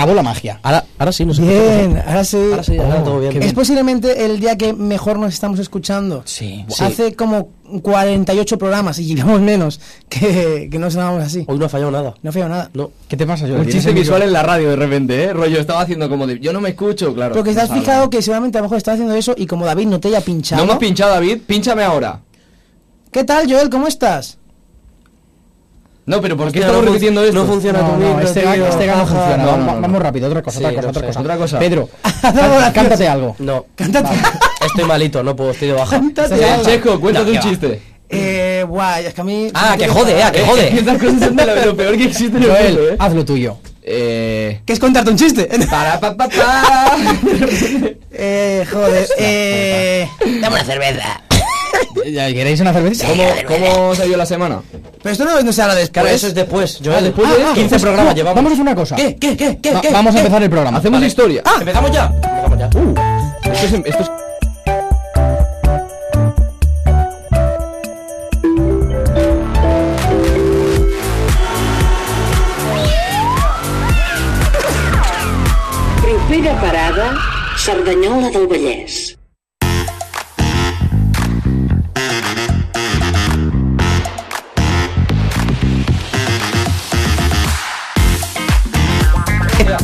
acabó la magia. Ahora, ahora sí, no sé Bien, ahora sí. Ahora sí, ahora todo bien. Es posiblemente el día que mejor nos estamos escuchando. Sí. Hace como 48 programas y llevamos menos que, que no sonábamos así. Hoy no ha fallado nada. No ha fallado nada. No. ¿Qué te pasa, Joel? Un ¿Tienes chiste visual en la radio de repente, ¿eh? Rollo, estaba haciendo como de... Yo no me escucho, claro. Porque has No fijado que seguramente a lo mejor estás haciendo eso y como David no te haya pinchado. No me has pinchado, David. Pínchame ahora. ¿Qué tal, Joel? ¿Cómo estás? No, pero ¿por qué estamos no repitiendo esto? no funciona No, no, este, tío. este no funciona. No, vamos, no, no. vamos rápido, otra cosa, Sí, otra cosa, no otra sé. cosa. Otra cosa. Pedro, cántate algo. No. Cántate. Estoy malito, no puedo, estoy de baja. Cántate Eh, algo. Checo, cuéntate No, un chiste. Eh, guay, es que a mí... Ah, que jode, ah, que jode. Estas cosas son de lo, lo peor que existe en el Joel, mundo, ¿eh? haz lo tuyo. Eh... ¿Qué es contarte un chiste? Para, pa, pa, pa. eh, joder, eh... Dame una cerveza. ¿Ya ¿Queréis una cervecita? ¿Cómo, ¿Cómo se dio la semana? Pero esto no, no se habla después. Claro, eso es después. Joel, Ah, después ah, de ah, 15 pues, programas no, llevamos. Vamos a hacer una cosa. ¿Qué? ¿Qué? ¿Qué? ¿Qué? Va- ¿Qué? vamos a ¿Qué? empezar el programa. Hacemos Vale. historia. Ah, empezamos ya. Empezamos ya. Uh, esto es... Esto es... Propera parada, Cerdanyola del Vallès.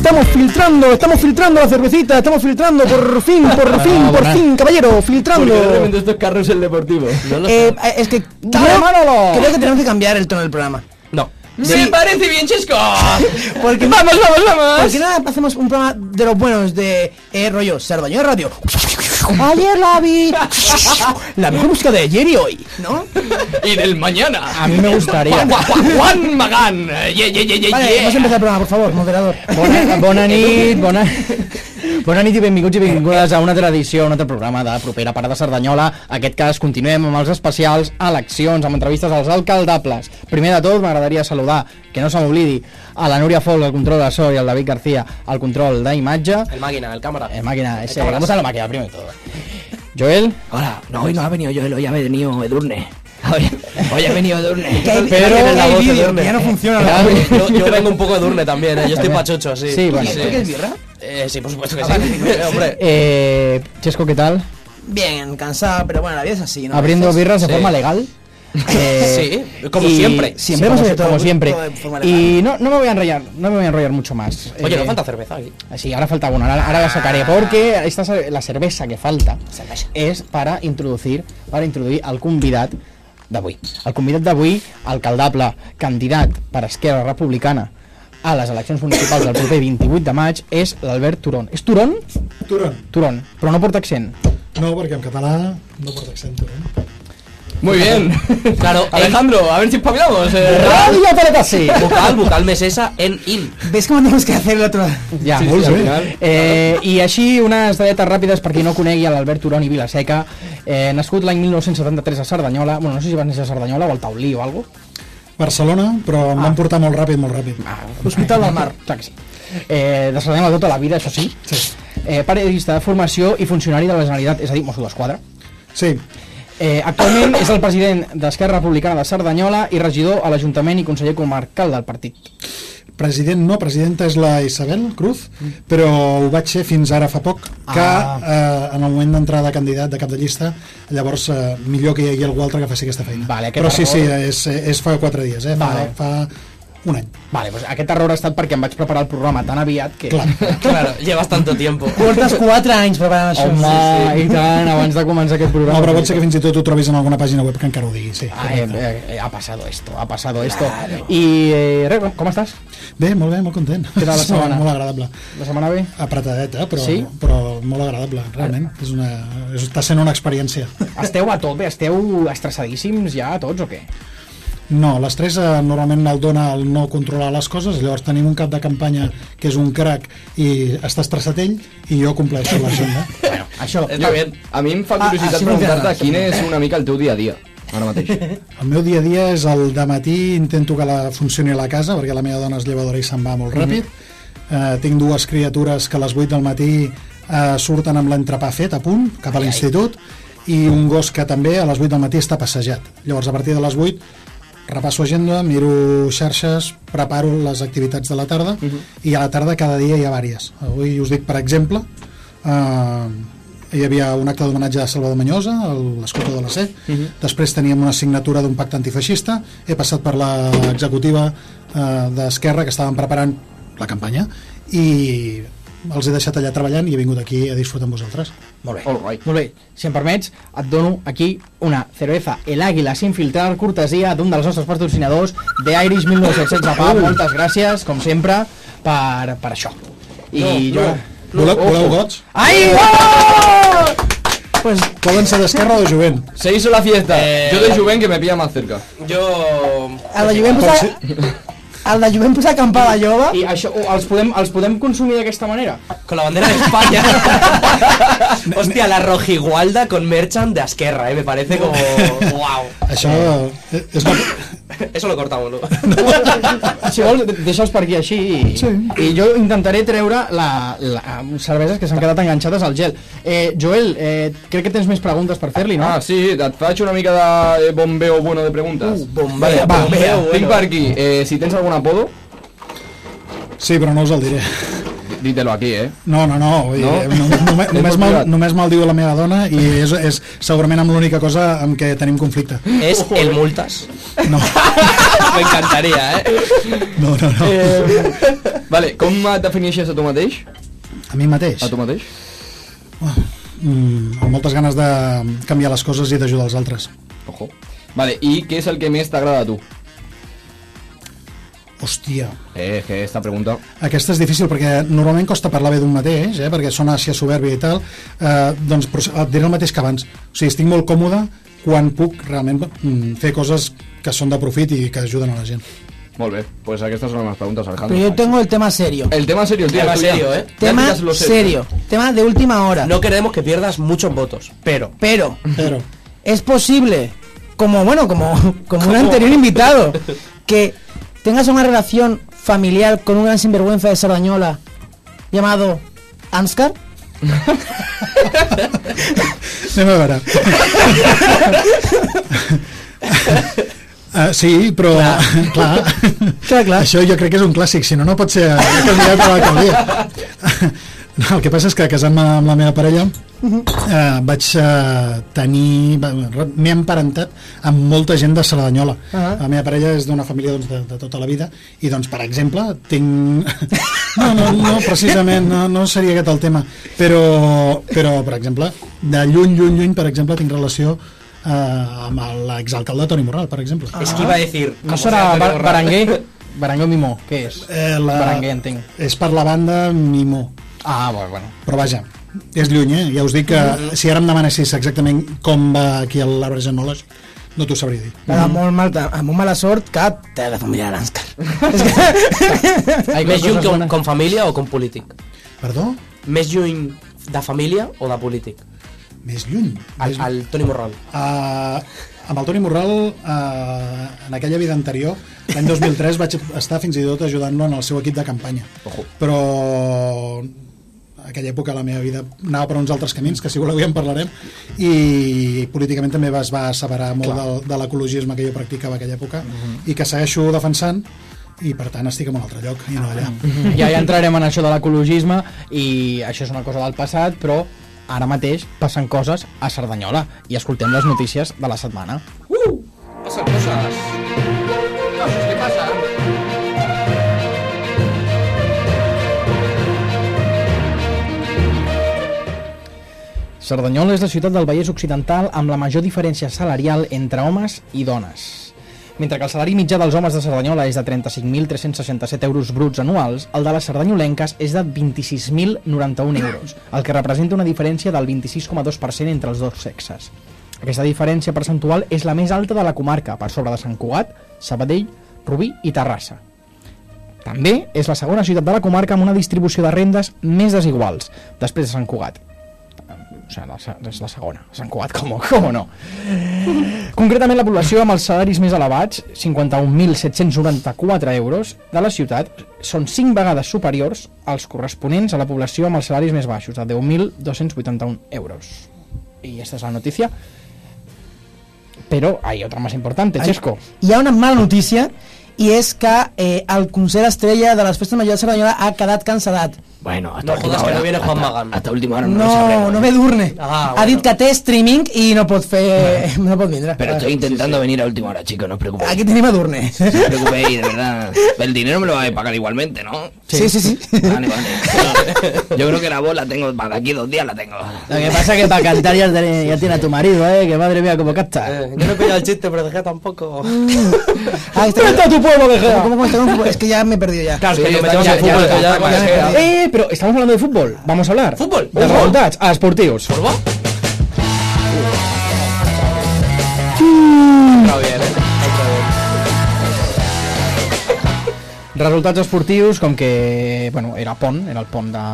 Estamos filtrando, estamos filtrando la cervecita, estamos filtrando por fin, por fin, por fin, caballero, Porque filtrando. repente esto es carrusel deportivo. No. Eh, es que ¡Dale, creo, creo que tenemos que cambiar el tono del programa. No. ¡Me parece bien, Chesco! Porque, ¡Vamos, vamos, vamos! ¿Por qué no hacemos un programa de los buenos de eh, rollo Sardaño de Radio? Ayer la vi. La mejor música de ayer y hoy, ¿no? Y del mañana. A mí me gustaría. Juan, Juan, Juan, Juan Magán. Yeah, yeah, yeah, yeah, Vale, yeah. vamos a empezar el programa, por favor, moderador. Bona, bona nit, bona... Nit i benvinguts i benvingudes a una altra edició, un altre programa de propera parada Cerdanyola. En aquest cas continuem amb els especials, eleccions, amb entrevistes als alcaldables. Primer de tot m'agradaria saludar, que no se m'oblidi, a la Núria Folk, el control de so, i al David García, el control d'imatge. El máquina, el cámara. Eh, máquina, ese, cámaras. vamos a la máquina primero de todo. Joel, Hola, no, hoy no ha venido Joel, hoy ha venido Edurne. Hoy, ha venido Edurne. Pero- la ya no funciona. La- Yo, yo vengo un poco de Durne también, ¿eh? yo estoy pachocho así. Sí, bueno. ¿Esto qué es birra? Eh, sí, por supuesto que Ah, sí. Hombre, eh, Chesco, ¿qué tal? Bien, cansado, pero bueno, la vida es así, ¿no? Abriendo A birras de sí. forma legal. Eh, Sí, como y- siempre. Siempre como, siempre. todo de forma Y no, no me voy a enrollar, no me voy a enrollar mucho más. oye, Eh, no falta cerveza aquí. Sí, ahora falta una, ahora, ahora la sacaré porque esta es la cerveza que falta és para introducir para introduir el convidat d'avui. El convidat d'avui, alcaldable, candidat per Esquerra Republicana a les eleccions municipals del proper 28 de maig és l'Albert Turon. És Turon? Turon. Turon, però no porta accent. No, perquè en català no porta accent Turon. Muy bien. Claro, Alejandro, a ver si espabilamos. Eh. Radio Telecasi! Vocal, vocal mesesa en in. ¿Ves cómo tenemos que hacer el otro? Ja, Sí, sí, molt al bé. Eh, I així unes dadetes ràpides per qui no conegui a l'Albert Turon i Vilaseca. Eh, nascut l'any 1973 a Cerdanyola, bueno, no sé si vas néixer a Cerdanyola o al Taulí o alguna cosa. Barcelona, però em van portar molt ràpid, molt ràpid. Hospital del Mar. Sí. Eh, de tota la vida, això sí. Sí. Eh, periodista de formació i funcionari de la Generalitat, és a dir, Mosso d'Esquadra. Sí, Eh, actualment és el president d'Esquerra Republicana de Cerdanyola i regidor a l'Ajuntament i conseller comarcal del partit. President no, presidenta és la Isabel Cruz, però ho vaig ser fins ara fa poc, que Ah. eh, en el moment d'entrar de candidat de cap de llista, llavors eh, millor que hi hagi algú altre que faci aquesta feina. Vale, aquest però sí, sí, és, és fa quatre dies, eh? fa, Vale. fa un any. Vale, doncs aquest error ha estat perquè em vaig preparar el programa tan aviat que... Clar. Claro, llevas tanto tiempo. Portes 4 anys preparant això. Home, i tant, abans de començar aquest programa. No, però pot ser que fins i tot ho trobis en alguna pàgina web que encara ho digui, sí. Ah, eh, eh, eh, ha pasado esto, ha pasado esto. I eh, res, com- estàs? Bé, molt bé, molt content. Què tal la setmana? molt agradable. La setmana bé? apretadeta, però, Sí? però molt agradable, realment. És una, és, està sent una experiència. Esteu a tope, esteu estressadíssims ja tots o què? No, l'estrès eh, normalment el dona el no controlar les coses, llavors tenim un cap de campanya que és un crac i està estressat ell i jo compleixo l'agenda. Bueno, això... Està bé. A mi em fa Ah, curiositat així preguntar-te quin és una mica el teu dia a dia, ara mateix. El meu dia a dia és el de matí intento que la funcioni a la casa perquè la meva dona és llevadora i se'n va molt ràpid. eh, tinc dues criatures que a les 8 del matí eh, surten amb l'entrepà fet a punt cap a l'institut i un gos que també a les 8 del matí està passejat. Llavors a partir de les 8 repasso agenda, miro xarxes, preparo les activitats de la tarda i a la tarda cada dia hi ha vàries. Avui us dic, per exemple, eh, hi havia un acte d'homenatge a Salvador Manyosa, l'escolta de la C. Després teníem una signatura d'un pacte antifeixista. He passat per l'executiva eh, d'Esquerra que estaven preparant la campanya i els he deixat allà treballant i he vingut aquí a disfrutar amb vosaltres. Molt bé. All right. Molt bé. Si em permets, et dono aquí una cerveza El Águila sin filtrar, cortesia d'un dels nostres patrocinadors, The Irish 1916 Pa. Moltes gràcies, com sempre, per, per això. I jo... Voleu, voleu gots? Ai! Oh! Pues poden ser d'Esquerra o de Jovent. Se hizo la fiesta. Eh, Yo de Juven que me pilla más cerca. Jo... El de Jovent posar... El de Jovent posar acampada jove... I això, els podem, els podem consumir d'aquesta manera? Con la bandera de España. Hostia, la rojigualda con merchant de Asquerra, eh. Me parece como... Wow. Això eh, és una... Eso lo cortamos, ¿no? Si vols, de- deixa'ls per aquí així i, sí. i jo intentaré treure la, la cerveses que s'han quedat enganxades al gel. Eh, Joel, eh, crec que tens més preguntes per fer-li, no? Ah, sí, et faig una mica de bombeo bueno de preguntes. Uh, bombeo, va, bombeo, Tinc bueno. per aquí, eh, si tens algun apodo, Sí, però no us el diré. Dítelo aquí, eh? No, no, no. No? no? Només, només, És mal, només mal diu la meva dona i és, és segurament amb l'única cosa amb què tenim conflicte. Es el multas. No, Me encantaría, eh. no, no. no. Vale, com et defineixes a tu mateix? A mi mateix, A tu mateix? mm, amb moltes ganes de canviar les coses i d'ajudar els altres. Ojo. Vale, i què és el que més t'agrada a tu? Hòstia, Eh, que esta pregunta... aquesta és difícil perquè normalment costa parlar bé d'un mateix, eh, perquè sona així a soberbia i tal, eh, doncs però et diré el mateix que abans. O sigui, estic molt còmode quan puc realment mm, fer coses que són de profit i que ajuden a la gent. Molt bé, pues aquestes són les preguntes, Alejandro. Pero yo tengo el tema serio. El tema serio, tío. Tema serio, ¿eh? Tema lo serio. Tema de última hora. No queremos que pierdas muchos votos, pero... Pero, Però, es posible, como bueno, como, como un anterior invitado, que tengas una relación familiar con un gran sinvergüenza de Sardañola llamado Anscar. anem a veure. Uh, sí, però clar. clar. Clar, clar. Això jo crec que és un clàssic, si no, no pot ser candidat a l'alcaldia. No, el que passa és que casant-me amb la meva parella eh, vaig eh, tenir va, m'he emparentat amb molta gent de Cerdanyola Ah. la meva parella és d'una família doncs, de, de tota la vida i doncs per exemple tinc no, no, no precisament no, no seria aquest el tema però, però per exemple de lluny, lluny, lluny per exemple tinc relació eh, amb l'exalcalde Toni Morral per exemple Es que iba a decir... No serà Bar Baranguer? Baranguer o Mimó? Què és? eh, la, Berenguer, entenc. és per la banda Mimó Ah, bueno, bueno. però vaja, és lluny, eh? Ja us dic que si ara em demanessis exactament com va aquí a l'arbre genològic, no t'ho sabria dir. Però amb molt, mal, amb molt mala sort que té de família l'Anscar. Hay Més coses lluny con, bones. con família o con polític? Perdó? Més lluny de família o de polític? Més lluny. Al, Més... al Toni Morral. Uh, amb el Toni Morral, uh, en aquella vida anterior, l'any 2003 vaig estar fins i tot ajudant-lo en el seu equip de campanya. Ojo. Però aquella època la meva vida anava per uns altres camins, que si voleu ja en parlarem, i políticament també es va asseverar molt del, de l'ecologisme que jo practicava aquella època, i que segueixo defensant, i per tant estic en un altre lloc i no allà. Ja, ja entrarem en això de l'ecologisme i això és una cosa del passat, però ara mateix passen coses a Cerdanyola i escoltem les notícies de la setmana. Pasan cosas. Cosas Cerdanyola és la ciutat del Vallès Occidental amb la major diferència salarial entre homes i dones. Mentre que el salari mitjà dels homes de Cerdanyola és de 35.367 euros bruts anuals, el de les sardanyolenques és de 26.091 euros, el que representa una diferència del 26,2% entre els dos sexes. Aquesta diferència percentual és la més alta de la comarca, per sobre de Sant Cugat, Sabadell, Rubí i Terrassa. També és la segona ciutat de la comarca amb una distribució de rendes més desiguals, després de Sant Cugat. O sigui, és la segona. Sant Cugat, com, com no? Concretament, la població amb els salaris més elevats, 51.794 euros, de la ciutat, són 5 vegades superiors als corresponents a la població amb els salaris més baixos, de 10.281 euros. I aquesta és la notícia. Pero hay otra más importante, Chesco. Hi ha una mala notícia i és que eh, el concert estrella de les festes majors de Cerdanyola ha quedat cancel·lat. Bueno, hasta No última jodas que hora. no viene Juan Magán. Hasta última hora no, No, lo sabremos. no ve Durne. Ah, ha bueno. dit que té streaming i no pot fer... No pot vindre. Pero estoy intentando venir a última hora, chicos, no os preocupéis. Aquí tenim a Durne. No os preocupéis, de verdad. El dinero me lo vais a pagar igualmente, ¿no? Sí, sí, sí. Vale, vale. Yo creo que la voz la tengo, para aquí dos días la tengo. Lo que pasa es que para cantar ya, tiene- ya tiene a tu marido, ¿eh? Que madre mía, cómo canta. Eh, yo no he pillado el chiste, pero dejé tampoco. Ah, este- ¡Vete a tu pueblo, Gea! ¿Cómo, cómo está? Es que ya me he perdido ya. Claro, es que Sí, nos metemos ya- en fútbol, ya- que ya, ya- Eh, pero estamos hablando de fútbol. Vamos a hablar. Fútbol, De resultats esportius. ¿Polvo? Resultats esportius, com que bueno, era pont, era el pont de,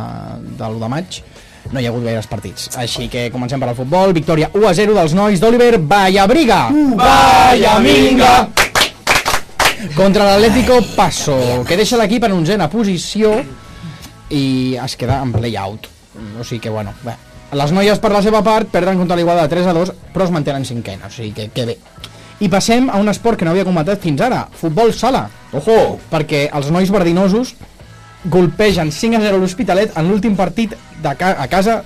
de l'1 de maig, no hi ha hagut gaires partits. Així que comencem per al futbol. Victòria 1 a 0 dels nois d'Oliver Vallabriga. Vaya minga! Contra l'Atlético Passo, que deixa l'equip en onzena posició i es queda en play-out. O sigui que, bueno, bé. Les noies, per la seva part, perden contra l'Igualada 3 a 2, però es mantenen cinquena, o sigui que, que bé. I passem a un esport que no havia comentat fins ara, futbol sala. Ojo! perquè els nois verdinosos golpegen 5 a 0 l'Hospitalet en l'últim partit de ca a casa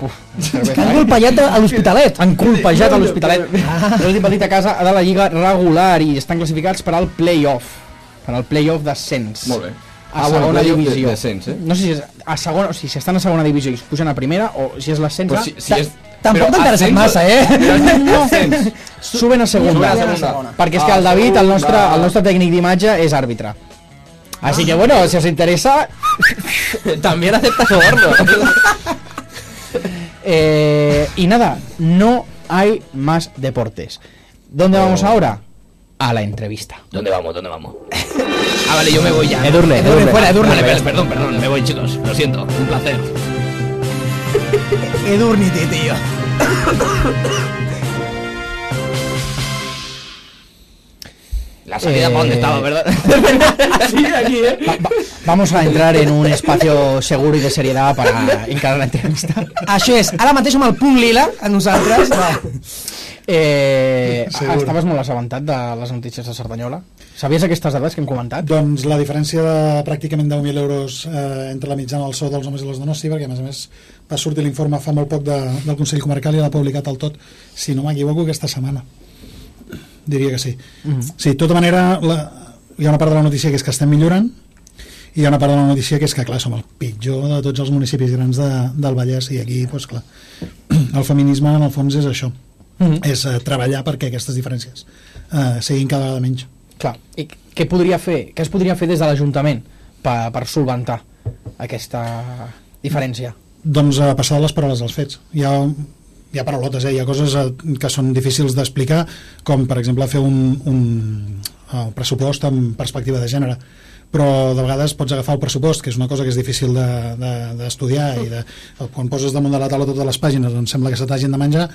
Uf, Que han colpejat a l'Hospitalet. han colpejat a l'Hospitalet l'últim partit a casa de la Lliga regular i estan classificats per al play-off per al play-off d'ascens Molt bé. a Ah, bueno, segona divisió de- d'ascens, eh? no sé si és a segona, o sigui, si estan a segona divisió i es pugen a primera o si és l'ascens Pues a- si, si és... Tampoc ascenso- massa, eh? No. Suben a segunda, Suben a segunda. perquè és que Ah, el David, el nostre, el nostre tècnic d'imatge és àrbitre així que bueno, si os interesa También acepta soborno. Eh, y nada, no hay más deportes. ¿Dónde vamos ahora? A la entrevista. ¿Dónde vamos? ¿Dónde vamos? Ah, vale, yo me voy ya. Edurne, Edurne, Edurne. fuera, Edurne. Vale, per- perdón, perdón, me voy, chicos. Lo siento, un placer. Edurnity, tío. La salida Eh, para dónde estaba, ¿verdad? Va- va- vamos a entrar en un espacio seguro y de seriedad para encarar la entrevista. Això és, ara mateix som al punt lila, a nosaltres. Va. Eh, Seguro. estaves molt assabentat de les notícies de Cerdanyola? Sabies aquestes dades que hem comentat? Doncs la diferència de pràcticament 10.000 euros eh, entre la mitjana del sou dels homes i les dones, sí, perquè a més a més va sortir l'informe fa molt poc de, del Consell Comarcal i l'ha publicat al tot, si no m'equivoco, aquesta setmana. Diria que sí. Mm -hmm. Sí, de tota manera, la, hi ha una part de la notícia que és que estem millorant i hi ha una part de la notícia que és que, clar, som el pitjor de tots els municipis grans de, del Vallès i aquí, doncs clar, el feminisme en el fons és això, mm -hmm. és eh, treballar perquè aquestes diferències eh, siguin cada vegada menys. Clar. I què podria fer? Què es podria fer des de l'Ajuntament per, per solventar aquesta diferència? Doncs a passar de les paraules als fets. Hi ha, hi ha paraulotes, eh? hi ha coses eh, que són difícils d'explicar, com per exemple fer un, un el pressupost amb perspectiva de gènere però de vegades pots agafar el pressupost, que és una cosa que és difícil d'estudiar de, d'estudiar i de, quan poses damunt de la taula totes les pàgines doncs sembla que se t'hagin de menjar,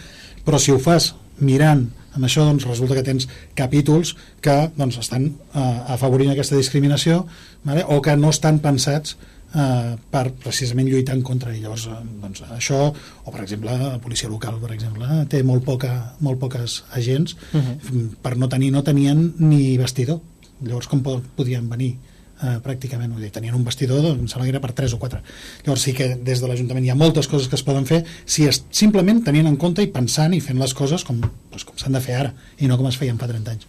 però si ho fas mirant amb això, doncs resulta que tens capítols que doncs, estan eh, afavorint aquesta discriminació vale? o que no estan pensats eh, per precisament lluitar en contra i llavors eh, doncs, això, o per exemple la policia local per exemple, té molt, poca, molt poques agents uh -huh. per no tenir, no tenien ni vestidor llavors com po- podien venir eh, pràcticament, dir, tenien un vestidor doncs, em sembla que era per 3 o 4 llavors sí que des de l'Ajuntament hi ha moltes coses que es poden fer si es, simplement tenint en compte i pensant i fent les coses com, doncs, com s'han de fer ara i no com es feien fa 30 anys.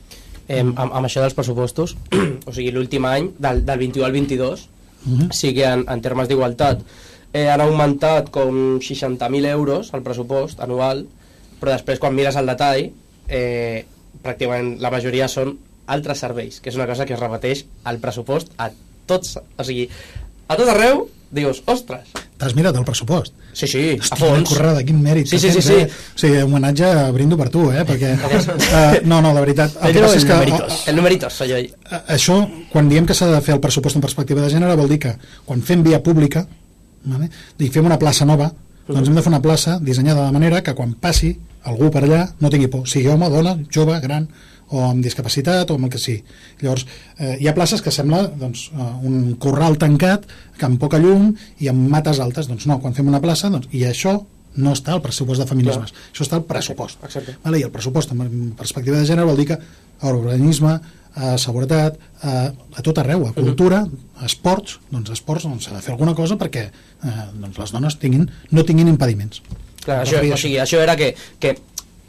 Eh, amb, amb això dels pressupostos, o sigui, l'últim any, del, del 21 al 22, Mhm. sí que en, en termes d'igualtat. Eh, han augmentat com 60.000 euros el pressupost anual, però després quan mires el detall, eh, pràcticament la majoria són altres serveis, que és una cosa que es repeteix al pressupost a tots, o sigui, a tot arreu dius, ostres, T'has mirat el pressupost? sí, sí, a Hòstia, fons. corrada, quin mèrit Sí, que sí, sí, tens, sí. Eh? O sigui, homenatge brindo per tu, eh? Perquè, uh, no, no, de veritat, el que Pedro, passa és el que numeritos. El numeritos, soy yo. a- això, quan diem que s'ha de fer el pressupost en perspectiva de gènere, vol dir que quan fem via pública, vale? i fem una plaça nova, doncs hem de fer una plaça dissenyada de manera que quan passi algú per allà no tingui por, sigui home, dona, jove, gran, o amb discapacitat o amb el que sigui. Llavors, eh, hi ha places que sembla doncs, eh, un corral tancat, que amb poca llum i amb mates altes. Doncs no, quan fem una plaça, doncs, i això no està al pressupost de feminismes, això està al pressupost. Exacte. Vale? I el pressupost en perspectiva de gènere vol dir que a urbanisme, a seguretat, a, a tot arreu, a cultura, a esports, doncs a esports doncs, s'ha de fer alguna cosa perquè eh, doncs les dones tinguin, no tinguin impediments. Clar, això, o sigui, això era que, que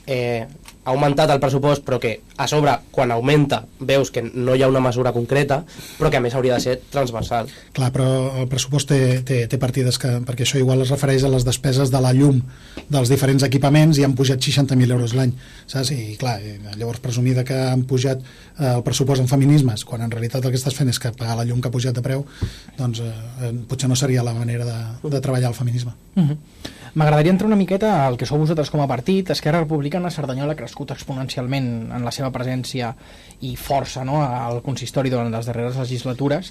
eh, ha augmentat el pressupost, però que a sobre, quan augmenta, veus que no hi ha una mesura concreta, però que a més hauria de ser transversal. Clar, però el pressupost té, té, té partides que, perquè això igual es refereix a les despeses de la llum dels diferents equipaments i han pujat 60.000 euros l'any, saps? I clar, eh, llavors presumir que han pujat eh, el pressupost en feminismes, quan en realitat el que estàs fent és que pagar la llum que ha pujat de preu, doncs eh, eh, potser no seria la manera de, de treballar el feminisme. Mhm. M'agradaria entrar una miqueta al que sou vosaltres com a partit. Esquerra Republicana Cerdanyola ha crescut exponencialment en la seva presència i força no, al consistori durant les darreres legislatures.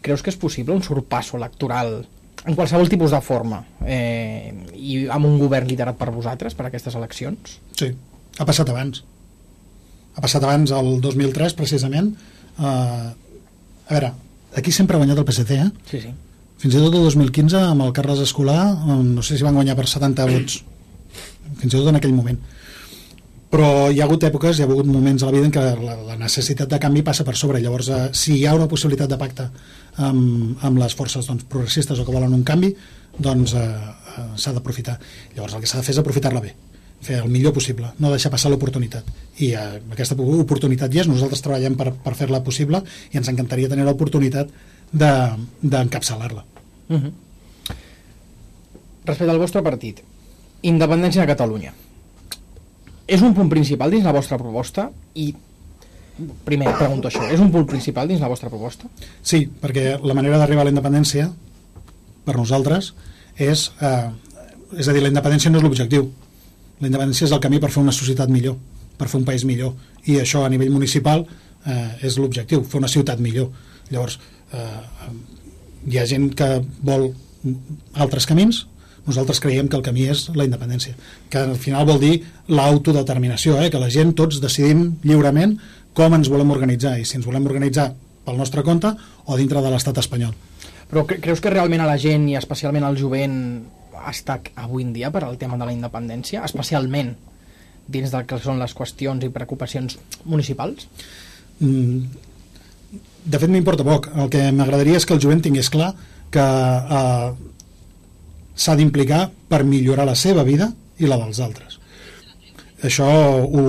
Creus que és possible un sorpasso electoral en qualsevol tipus de forma eh, i amb un govern liderat per vosaltres per aquestes eleccions? Sí, ha passat abans. Ha passat abans, el 2003, precisament. Uh, a veure, aquí sempre ha guanyat el PSC, eh? Sí, sí. Fins i tot el 2015, amb el Carles Escolar, eh, no sé si van guanyar per 70 vots, fins i tot en aquell moment. Però hi ha hagut èpoques, hi ha hagut moments a la vida en què la, la necessitat de canvi passa per sobre. Llavors, eh, si hi ha una possibilitat de pacte amb, amb les forces doncs, progressistes o que volen un canvi, doncs eh, eh, s'ha d'aprofitar. Llavors, el que s'ha de fer és aprofitar-la bé fer el millor possible, no deixar passar l'oportunitat i eh, aquesta oportunitat hi és, nosaltres treballem per, per fer-la possible i ens encantaria tenir l'oportunitat de- d'encapçalar-la Uh -huh. Respecte al vostre partit, independència de Catalunya. És un punt principal dins la vostra proposta? I, primer, pregunto això, és un punt principal dins la vostra proposta? Sí, perquè la manera d'arribar a la independència per nosaltres és eh, és a dir, la independència no és l'objectiu la independència és el camí per fer una societat millor per fer un país millor i això a nivell municipal eh, és l'objectiu, fer una ciutat millor llavors eh, hi ha gent que vol altres camins nosaltres creiem que el camí és la independència que al final vol dir l'autodeterminació eh? que la gent tots decidim lliurement com ens volem organitzar i si ens volem organitzar pel nostre compte o dintre de l'estat espanyol Però cre creus que realment a la gent i especialment al jovent està avui en dia per al tema de la independència, especialment dins del que són les qüestions i preocupacions municipals? Mm, de fet m'importa poc. El que m'agradaria és que el jovent tingués clar que eh, s'ha d'implicar per millorar la seva vida i la dels altres. Això ho,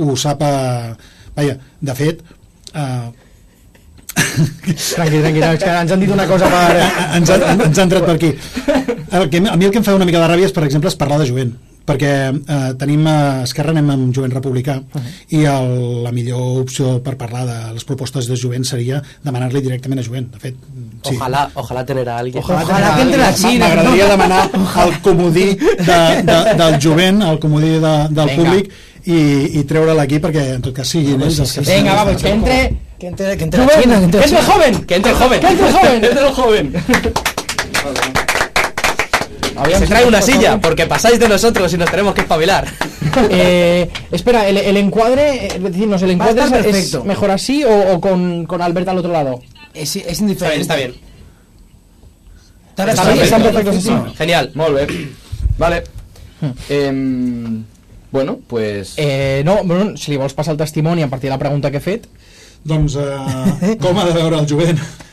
ho sap a... vaja, de fet eh, Tranquil, tranquil, és que ens han dit una cosa per... ens, ha, ens ha entrat per aquí. El que, a mi el que em fa una mica de ràbia és per exemple és parlar de jovent perquè eh, tenim a Esquerra anem amb jovent republicà uh -huh. i el, la millor opció per parlar de les propostes de jovent seria demanar-li directament a jovent de fet, sí. Ojalá, ojalá tener a alguien. Ojalá que entre la Xina. M'agradaria demanar el comodí de, de, del jovent, el comodí de, del Vinga. públic i, i treure'l aquí perquè en tot cas siguin ells els que Vinga, va, pues que entre... Que entre, que entre la Xina, que entre que entre Xina. joven, Que entre el joven. que entre el joven. entre el joven. Se trae una silla, porque pasáis de nosotros y nos tenemos que espabilar. Eh, espera, el, el encuadre, eh, es decir, no sé, el encuadre estar es, es perfecto. mejor así o, o con, con Albert al otro lado. Es, es Está indiferente. bien, está bien. Está Está bien, está está perfecto. sí. Genial. Molt bé. Vale. Em, bueno, pues... Eh, no, bueno, si li vols passar el testimoni a partir de la pregunta que he fet, doncs eh, com ha de veure el jovent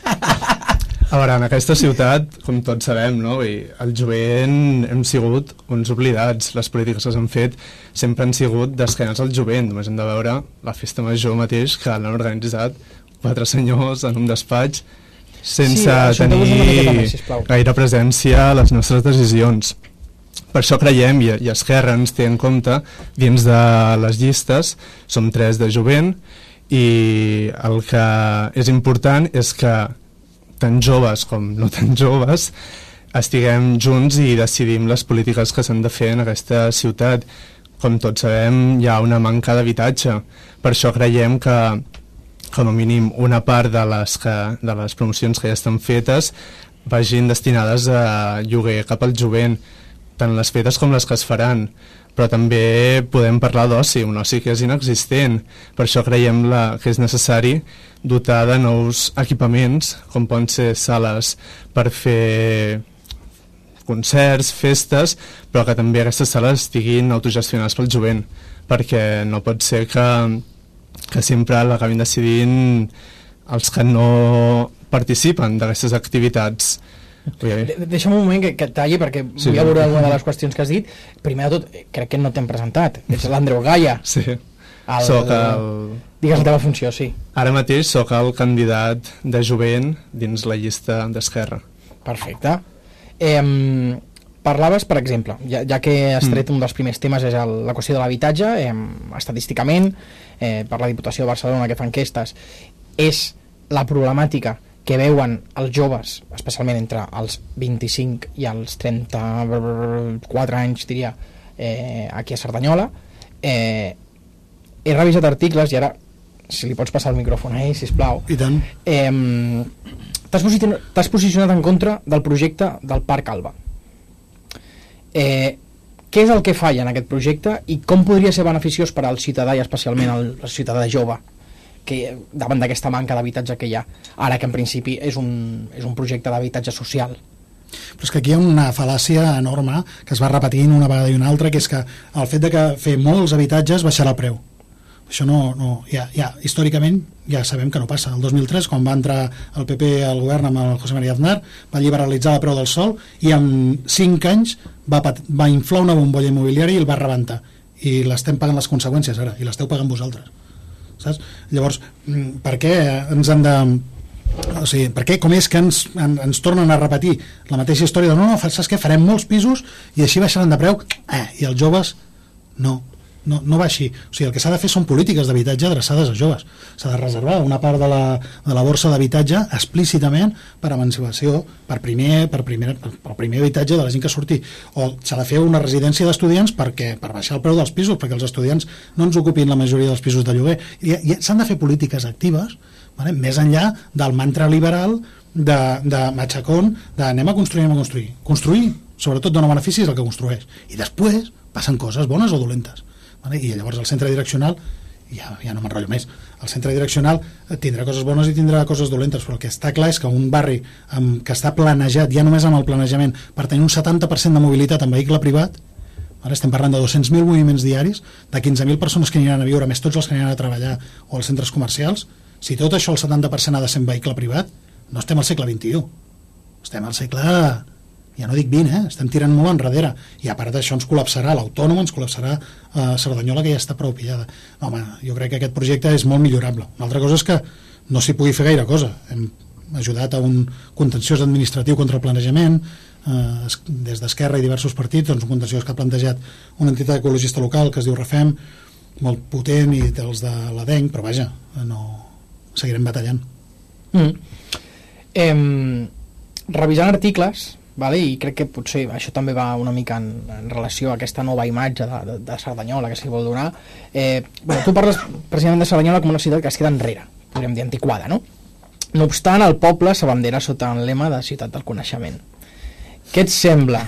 A veure, en aquesta ciutat, com tots sabem, no? I el jovent hem sigut uns oblidats. Les polítiques que s'han fet sempre han sigut d'esquenes al jovent. Només hem de veure la festa major mateix que l'han organitzat quatre senyors en un despatx sense Sí, tenir més, sisplau. gaire presència a les nostres decisions. Per això creiem, i, i Esquerra ens té en compte, dins de les llistes, som tres de jovent, i el que és important és que tant joves com no tan joves estiguem junts i decidim les polítiques que s'han de fer en aquesta ciutat. Com tots sabem, hi ha una manca d'habitatge. Per això creiem que com a mínim una part de les, que, de les promocions que ja estan fetes vagin destinades a lloguer cap al jovent, tant les fetes com les que es faran però també podem parlar d'oci, un oci que és inexistent. Per això creiem la, que és necessari dotar de nous equipaments, com poden ser sales per fer concerts, festes, però que també aquestes sales estiguin autogestionades pel jovent, perquè no pot ser que, que sempre l'acabin decidint els que no participen d'aquestes activitats. Deixa'm un moment que, que et talli perquè sí. Vull abordar alguna de les qüestions que has dit. Primer de tot, crec que no t'hem presentat. És l'Andreu Gaia. Sí. El- Soc el... Digues la teva funció, sí. Ara mateix sóc el candidat de jovent dins la llista d'Esquerra. Perfecte. Eh, parlaves, per exemple, ja, ja que has tret un dels primers temes és el, la qüestió de l'habitatge, eh, estadísticament, eh, per la Diputació de Barcelona que fa enquestes, és la problemàtica que veuen els joves, especialment entre els 25 i els 34 anys, diria, eh, aquí a Cerdanyola. Eh, he revisat articles i ara, si li pots passar el micròfon a ell, sisplau, I tant. eh, t'has posicionat, posicionat en contra del projecte del Parc Alba. Eh, què és el que falla en aquest projecte i com podria ser beneficiós per al ciutadà i especialment al, al ciutadà jove que, davant d'aquesta manca d'habitatge que hi ha ara que en principi és un, és un projecte d'habitatge social Però és que aquí hi ha una fal·làcia enorme que es va repetint una vegada i una altra, que és que el fet de que fer molts habitatges baixarà el preu. Això no, no ja, ja, històricament ja sabem que no passa. El 2003, quan va entrar el PP al govern amb el José María Aznar, va liberalitzar el preu del sol i en 5 anys va, va inflar una bombolla immobiliària i el va rebentar. I l'estem pagant les conseqüències ara, i l'esteu pagant vosaltres. Saps? Llavors, mm, per què ens han de o sigui, per què, com és que ens, en, ens tornen a repetir la mateixa història de no, no, saps què, farem molts pisos i així baixaran de preu eh, i els joves no, no, no va així o sigui, el que s'ha de fer són polítiques d'habitatge adreçades als joves s'ha de reservar una part de la, de la borsa d'habitatge explícitament per emancipació per primer, per, primer, per, primer habitatge de la gent que surti o s'ha de fer una residència d'estudiants perquè per baixar el preu dels pisos perquè els estudiants no ens ocupin la majoria dels pisos de lloguer i, i s'han de fer polítiques actives vale? més enllà del mantra liberal de, de Machacón de anem a construir, anem a construir. Construir, sobretot, dona beneficis al que construeix. I després passen coses bones o dolentes. Vale? I llavors el centre direccional ja, ja no m'enrotllo més el centre direccional eh, tindrà coses bones i tindrà coses dolentes però el que està clar és que un barri amb, que està planejat ja només amb el planejament per tenir un 70% de mobilitat en vehicle privat Ara estem parlant de 200.000 moviments diaris, de 15.000 persones que aniran a viure, més tots els que aniran a treballar o als centres comercials. Si tot això, el 70% ha de ser en vehicle privat, no estem al segle XXI. Estem al segle... Ja no dic 20, eh? Estem tirant molt enrere. I a part d'això ens col·lapsarà l'autònom, ens col·lapsarà eh, Cerdanyola, que ja està prou pillada. Home, jo crec que aquest projecte és molt millorable. Una altra cosa és que no s'hi pugui fer gaire cosa. Hem ajudat a un contenciós administratiu contra el planejament, eh, es- des d'Esquerra i diversos partits, doncs un contenciós que ha plantejat una entitat ecologista local que es diu Refem, molt potent, i dels de l'ADENC, però vaja, no... seguirem batallant. Mm. Em, revisant articles, vale, i crec que potser això també va una mica en, en relació a aquesta nova imatge de, de, de Cerdanyola que s'hi vol donar, eh, bueno, tu parles precisament de Cerdanyola com una ciutat que es queda enrere, podríem dir antiquada, no? No obstant, el poble s'abandera sota el lema de ciutat del coneixement. Què et sembla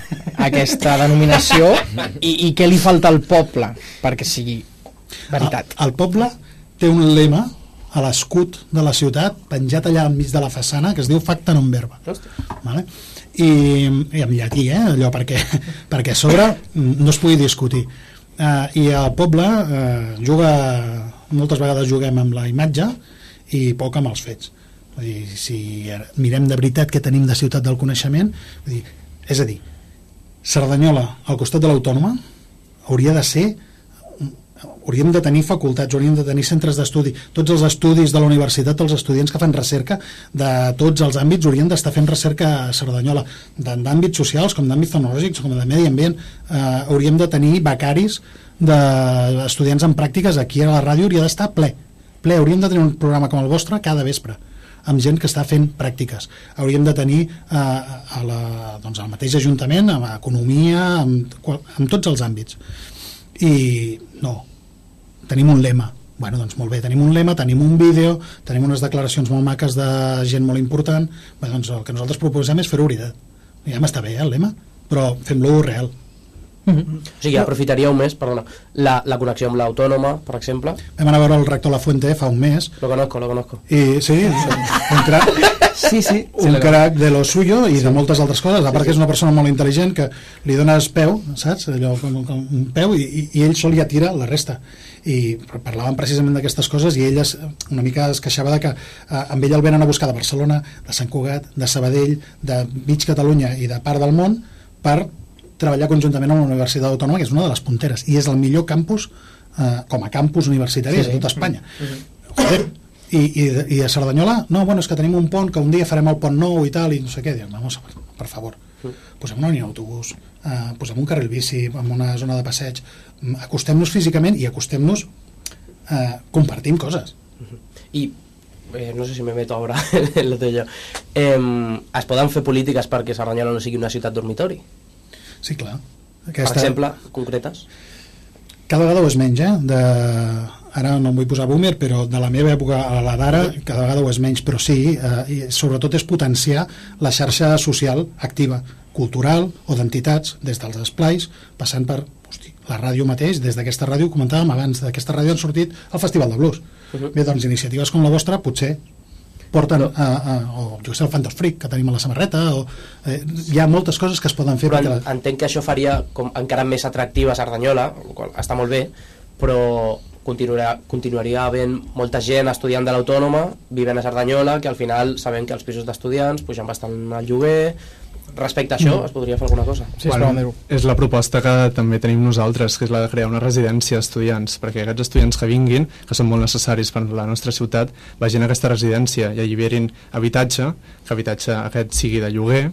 aquesta denominació i, i què li falta al poble perquè sigui veritat? El, el poble té un lema a l'escut de la ciutat penjat allà enmig de la façana que es diu Facta non verba vale? I, i en llatí eh? allò perquè, perquè a sobre no es pugui discutir uh, i el poble uh, juga moltes vegades juguem amb la imatge i poc amb els fets Vull dir, si mirem de veritat què tenim de ciutat del coneixement vull dir, és a dir Cerdanyola al costat de l'Autònoma hauria de ser hauríem de tenir facultats, hauríem de tenir centres d'estudi, tots els estudis de la universitat, els estudiants que fan recerca de tots els àmbits haurien d'estar fent recerca a Cerdanyola, tant d'àmbits socials com d'àmbits tecnològics, com de medi ambient, eh, hauríem de tenir becaris d'estudiants en pràctiques aquí a la ràdio, hauria d'estar ple, ple, hauríem de tenir un programa com el vostre cada vespre amb gent que està fent pràctiques. Hauríem de tenir eh, a la, doncs, al mateix ajuntament, amb economia, amb, amb tots els àmbits. I no, tenim un lema. Bueno, doncs molt bé, tenim un lema, tenim un vídeo, tenim unes declaracions molt maques de gent molt important. Bé, doncs el que nosaltres proposem és fer-ho veritat. Ja m'està bé, eh, el lema, però fem-lo real. O sigui, aprofitaríeu més, perdona, la, la connexió amb l'autònoma, per exemple. Vam anar a veure el rector La Fuente fa un mes Lo conozco, lo conozco. i sí, un crac, Sí, sí. un crac de lo suyo i de moltes altres coses, a part que és una persona molt intel·ligent que li dones peu, saps? Allò, com, com un peu i, i, i ell sol ja tira la resta i parlaven precisament d'aquestes coses i ell es, una mica es queixava de que eh, amb ell el venen a buscar de Barcelona, de Sant Cugat, de Sabadell, de mig Catalunya i de part del món per treballar conjuntament amb la Universitat Autònoma, que és una de les punteres, i és el millor campus eh, com a campus universitari Sí, sí, sí. de tota Espanya. Joder, i, i, i a Cerdanyola, no, bueno, és que tenim un pont que un dia farem el pont nou i tal, i no sé què, diem, vamos, per, favor, posem una línia d'autobús, eh, posem un carril bici en una zona de passeig, mm, acostem-nos físicament i acostem-nos eh, compartim coses. I eh, no sé si me meto ahora en lo tuyo. Eh, es poden fer polítiques perquè Cerdanyola no sigui una ciutat dormitori? Sí, clar. Per exemple, concretes? Cada vegada ho és menys, eh? De... Ara no em vull posar boomer, però de la meva època a la d'ara cada vegada ho és menys, però sí, eh, i sobretot és potenciar la xarxa social activa, cultural o d'entitats, des dels esplais, passant per hosti, la ràdio mateix, des d'aquesta ràdio, comentàvem abans, d'aquesta ràdio han sortit el Festival de Blues. Uh -huh. Bé, doncs iniciatives com la vostra potser porten a, a, o jo sé, el fan del fric que tenim a la samarreta o, eh, hi ha moltes coses que es poden fer Però en, la- entenc que això faria com encara més atractiva Cerdanyola, el qual està molt bé, però continuarà, continuaria havent molta gent estudiant de l'autònoma vivint a Cerdanyola, que al final sabem que els pisos d'estudiants pugen bastant al lloguer respecte a això Mm. es podria fer alguna cosa bueno, és la proposta que també tenim nosaltres, que és la de crear una residència d'estudiants, perquè aquests estudiants que vinguin, que són molt necessaris per la nostra ciutat, vagin a aquesta residència i alliberin habitatge, que habitatge aquest sigui de lloguer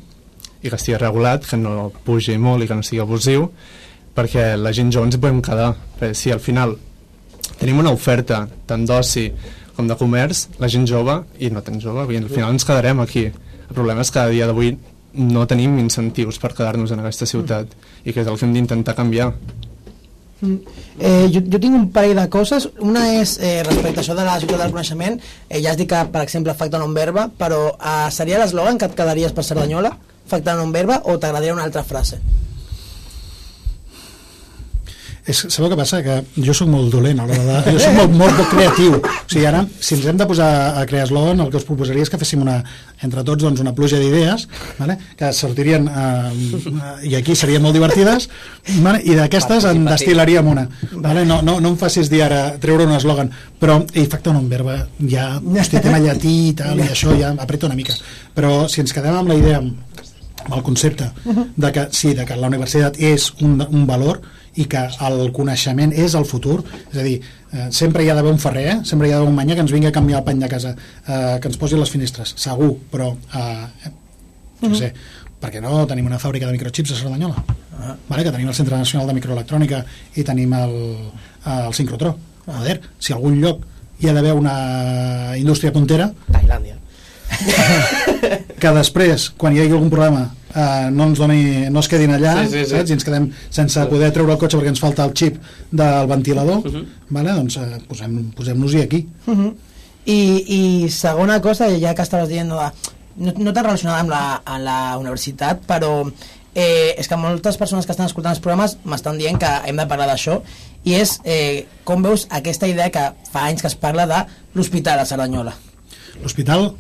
i que estigui regulat, que no pugi molt i que no sigui abusiu, perquè la gent jove ens podem quedar. Perquè si al final tenim una oferta tant d'oci com de comerç, la gent jove, i no tan jove, dir, al final ens quedarem aquí. El problema és que a dia d'avui no tenim incentius per quedar-nos en aquesta ciutat i que és el que hem d'intentar canviar. Eh, jo, jo tinc un parell de coses. Una és eh, respecte a això de la ciutat del coneixement. Eh, ja has dit que, per exemple, facta non verba, però eh, seria l'eslògan que et quedaries per Cerdanyola? Facta non verba o t'agradaria una altra frase? És, sabeu què passa? Que jo sóc molt dolent a l'hora de... Jo sóc molt, molt creatiu. O sigui, ara, si ens hem de posar a crear eslògan, el que us proposaria és que féssim una, entre tots doncs, una pluja d'idees, vale? que sortirien, eh, i aquí serien molt divertides, vale? i d'aquestes en destilaríem una. Vale? No, no, no em facis dir ara treure un eslògan, però i facta un verba, ja, hosti, tema llatí i tal, i això ja apreta una mica. Però si ens quedem amb la idea, amb el concepte de que sí, de que la universitat és un, un valor i que el coneixement és el futur. És a dir, eh, sempre hi ha d'haver un ferrer eh? sempre hi ha d'haver un manya que ens vingui a canviar el pany de casa eh, que ens posi les finestres, segur però eh, jo què sé perquè no? Tenim una fàbrica de microchips a Cerdanyola vale? que tenim el Centre Nacional de Microelectrònica i tenim el, el sincrotró joder, si a algun lloc hi ha d'haver una indústria puntera Tailàndia. que després, quan hi hagi algun problema eh, no, ens doni, no es quedin allà Sí, sí, sí. saps? i ens quedem sense poder treure el cotxe perquè ens falta el xip del ventilador vale? doncs eh, posem- posem-nos-hi aquí Uh -huh. I, I segona cosa, ja que estaves dient no, no tan relacionada amb la, amb la universitat, però eh, és que moltes persones que estan escoltant els programes m'estan dient que hem de parlar d'això i és eh, com veus aquesta idea que fa anys que es parla de l'hospital a Cerdanyola. l'hospital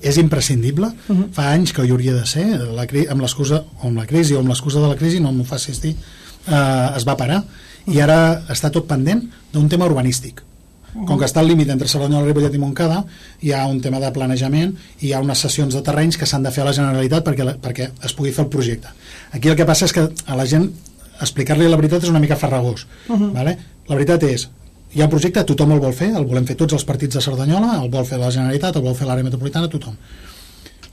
és imprescindible. Fa anys que hi hauria de ser. La, amb l'excusa o amb la crisi o amb l'excusa de la crisi no m'ho facis dir eh, es va parar. I ara està tot pendent d'un tema urbanístic. Com que està al límit entre Cerdanyola, Ripollet i Montcada hi ha un tema de planejament i hi ha unes sessions de terrenys que s'han de fer a la Generalitat perquè, la, perquè es pugui fer el projecte. Aquí el que passa és que a la gent explicar-li la veritat és una mica farragós vale? la veritat és hi ha un projecte, tothom el vol fer, el volem fer tots els partits de Cerdanyola, el vol fer la Generalitat, el vol fer l'àrea metropolitana, tothom.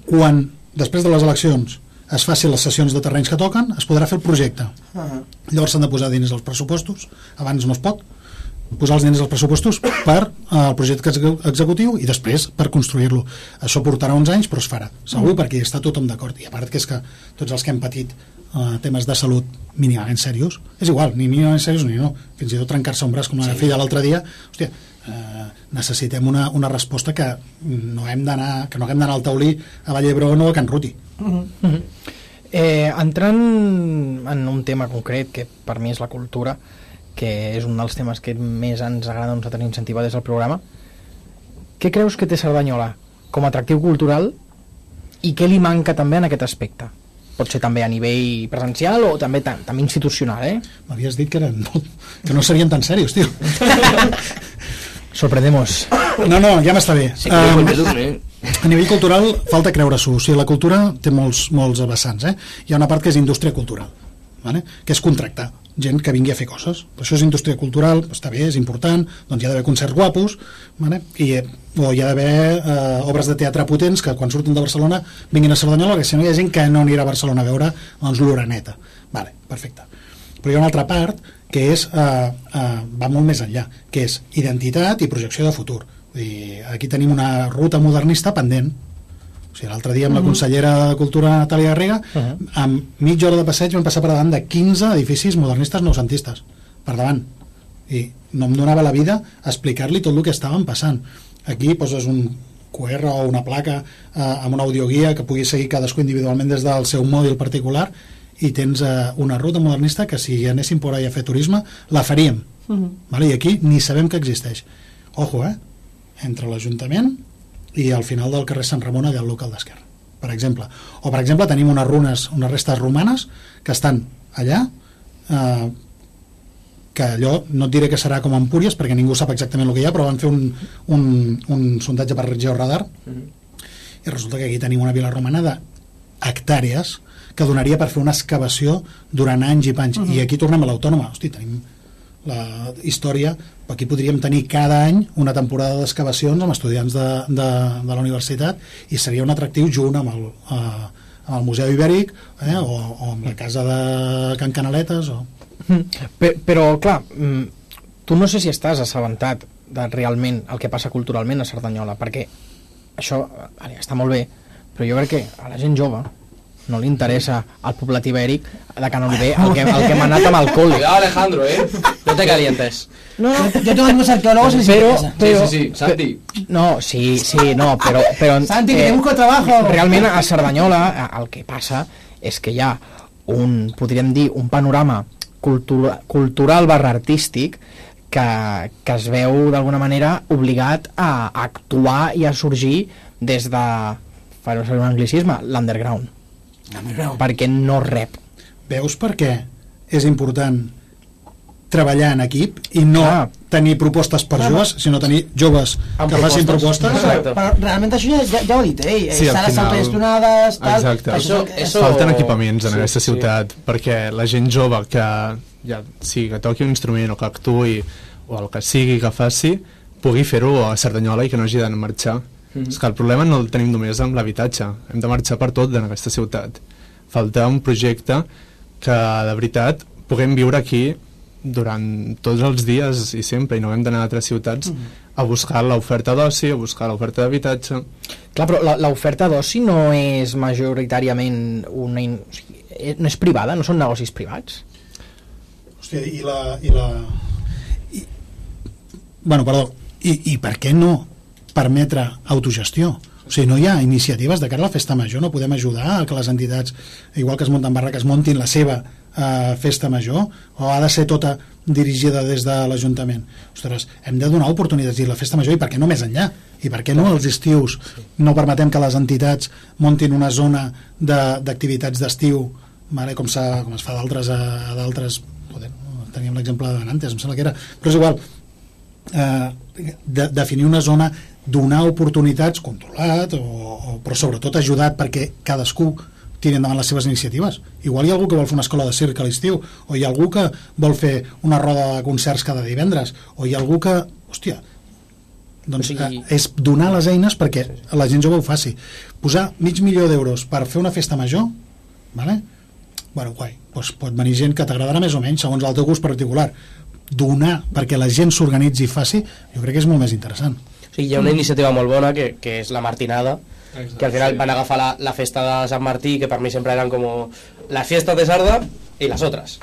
Quan, després de les eleccions, es facin les sessions de terrenys que toquen, es podrà fer el projecte. Uh -huh. Llavors s'han de posar diners als pressupostos, abans no es pot, posar els diners als pressupostos per eh, el projecte execu- executiu i després per construir-lo. Això portarà uns anys, però es farà, segur, perquè hi està tothom d'acord. I a part que és que tots els que hem patit eh, temes de salut mínimament serios, és igual, ni mínimament serios ni no, fins i tot trencar-se un braç com la sí. filla l'altre dia, hòstia, eh, necessitem una, una resposta que no hem d'anar que no haguem d'anar al taulí a Vall d'Hebron o a Can Ruti. Uh -huh. Uh -huh. eh, entrant en un tema concret que per mi és la cultura que és un dels temes que més ens agrada a nosaltres incentivar des del programa què creus que té Cerdanyola com a atractiu cultural I què li manca també en aquest aspecte? Pot ser també a nivell presencial o també, tam també institucional, eh? M'havies dit que, eren molt, que no serien tan serios, tio. Sorprendemos. No, no, ja m'està bé. Cree Um, eh? a nivell cultural falta creure-s'ho. O sigui, la cultura té molts, molts vessants. Eh? Hi ha una part que és indústria cultural, vale? que és contractar gent que vingui a fer coses. Però això és indústria cultural, està bé, és important, doncs hi ha d'haver concerts guapos, vale? I, eh, o hi ha d'haver eh, obres de teatre potents que quan surten de Barcelona vinguin a Cerdanyola, que si no hi ha gent que no anirà a Barcelona a veure doncs, l'Uraneta. Vale, perfecte. Però hi ha una altra part que és, eh, eh, va molt més enllà, que és identitat i projecció de futur. Vull dir, aquí tenim una ruta modernista pendent. O sigui, l'altre dia amb la consellera de Cultura Natàlia Garriga, amb mitja hora de passeig vam passar per davant de 15 edificis modernistes noucentistes. Per davant. I no em donava la vida a explicar-li tot el que estaven passant. Aquí poses un QR o una placa eh, amb una audioguia que pugui seguir cadascú individualment des del seu mòbil particular i tens eh, una ruta modernista que si anéssim por ahí a fer turisme la faríem vale? i aquí ni sabem que existeix ojo eh entre l'Ajuntament i al final del carrer Sant Ramon allà al local d'Esquerra per exemple, o per exemple tenim unes runes unes restes romanes que estan allà eh, que allò no et diré que serà com Empúries perquè ningú sap exactament el que hi ha però van fer un, un, un sondatge per georadar i resulta que aquí tenim una vila romana de hectàrees que donaria per fer una excavació durant anys i panys. I aquí tornem a l'autònoma. Hosti, tenim la història, aquí podríem tenir cada any una temporada d'excavacions amb estudiants de, de, de la universitat i seria un atractiu junt amb el, eh, amb el Museu Ibèric eh, o, o amb la casa de Can Canaletes o... Pe- Però, clar, mm, tu no sé si estàs assabentat de realment el que passa culturalment a Cerdanyola, perquè això vale, està molt bé, però jo crec que a la gent jove no li interessa al poblat ibèric de Can Oliver el que, el que m'ha anat amb el col·le. Cuidado, Alejandro, eh? No te calientes. No, no, Yo tengo amigos arqueólogos les Pero-. Pero- sí, sí, sí, Santi. No, sí, sí, no, però... però eh, Santi, que te busco trabajo. Realment a Cerdanyola eh, el que passa és que hi ha un, podríem dir, un panorama cultura, cultural barra artístic que, que es veu d'alguna manera obligat a actuar i a sorgir des de, faré un anglicisme, l'underground. Perquè no rep. Veus per què és important treballar en equip i no Clar. tenir propostes per joves, sinó tenir joves Amb que facin propostes. propostes? Exacte. Però realment això ja, ja, ho ha dit ell. Sí, al Sales final- autogestionades, tal... Exacte. Això- això- Falten equipaments en Sí, aquesta sí. ciutat perquè la gent jove que ja sigui que toqui un instrument o que actui o el que sigui que faci pugui fer-ho a Cerdanyola i que no hagi de marxar. Mm -hmm. És que el problema no el tenim només amb l'habitatge, hem de marxar per tot en aquesta ciutat. Falta un projecte que de veritat puguem viure aquí durant tots els dies i sempre i no hem d'anar a altres ciutats a buscar l'oferta d'oci, a buscar l'oferta d'habitatge Clar, però la- l'oferta d'oci no és majoritàriament una... In... o sigui, eh, No és privada, no són negocis privats? Hòstia, i la... I la i, bueno, perdó, i, i per què no permetre autogestió? O sigui, no hi ha iniciatives de cara a la festa major, no podem ajudar a que les entitats, igual que es munten barraques, muntin la seva eh, festa major, o ha de ser tota dirigida des de l'Ajuntament? Ostres, hem de donar oportunitats i la festa major, i per què no més enllà? I per què no als estius no permetem que les entitats muntin una zona de- d'activitats d'estiu, vale, com, com es fa d'altres a, a d'altres teníem l'exemple de Nantes, em sembla que era però és igual eh, de, definir una zona donar oportunitats controlat o, o, però sobretot ajudat perquè cadascú tiri endavant les seves iniciatives. Igual hi ha algú que vol fer una escola de circ a l'estiu o hi ha algú que vol fer una roda de concerts cada divendres o hi ha algú que, hòstia doncs O sigui- és donar les eines perquè la gent jove ho faci. Posar mig milió d'euros per fer una festa major vale? bueno, guai, doncs pot venir gent que t'agradarà més o menys segons el teu gust particular donar perquè la gent s'organitzi i faci jo crec que és molt més interessant O sigui, hi ha una iniciativa molt bona que, que és la Martinada, que al final van agafar la, la festa de Sant Martí, que per mi sempre eren com la fiesta de Sarda i les altres.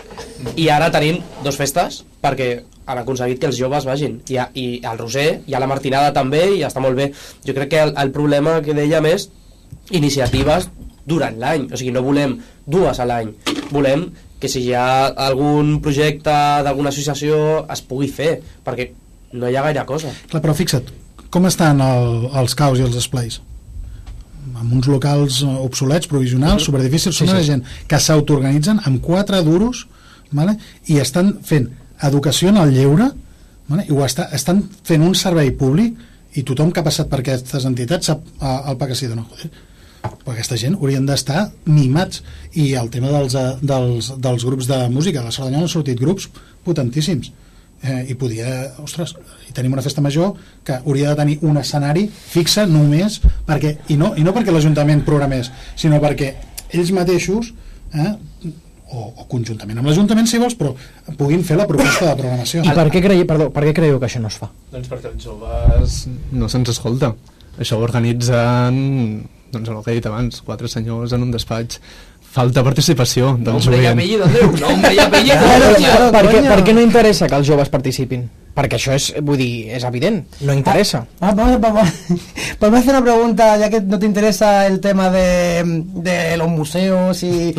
I ara tenim dos festes perquè han aconseguit que els joves vagin. I, a, i al Roser, hi ha la Martinada també, i està molt bé. Jo crec que el, el problema que dèiem és iniciatives durant l'any. O sigui, no volem dues a l'any. Volem que si hi ha algun projecte d'alguna associació es pugui fer, perquè no hi ha gaire cosa. Clar, però fixa't, com estan el, els caus i els esplais? amb uns locals obsolets, provisionals, superdifícils, són una gent que s'autoorganitzen amb quatre duros vale? i estan fent educació en el lleure vale? i ho està, estan fent un servei públic i tothom que ha passat per aquestes entitats sap el pa que s'hi dona. Joder, però aquesta gent haurien d'estar mimats i el tema dels, eh, dels, dels grups de música de Cerdanyola han sortit grups potentíssims eh, i podia, ostres, i tenim una festa major que hauria de tenir un escenari fixe només perquè, i no, i no perquè l'Ajuntament programés, sinó perquè ells mateixos eh, o, o conjuntament amb l'Ajuntament si vols però puguin fer la proposta de programació I per què, creieu, perdó, per què creieu que això no es fa? Doncs perquè els joves no se'ns escolta. Això ho organitzen, doncs el que he dit abans, quatre senyors en un despatx. Falta participació del jovent. apellido, Andreu. Nombre y apellido. Claro, coño. claro, per, què, per què no interessa que els joves participin? Perquè això és, vull dir, és evident, no interessa. Ah, vamos, vamos, vamos a hacer una pregunta, ya que no te interesa el tema de, de los museos y...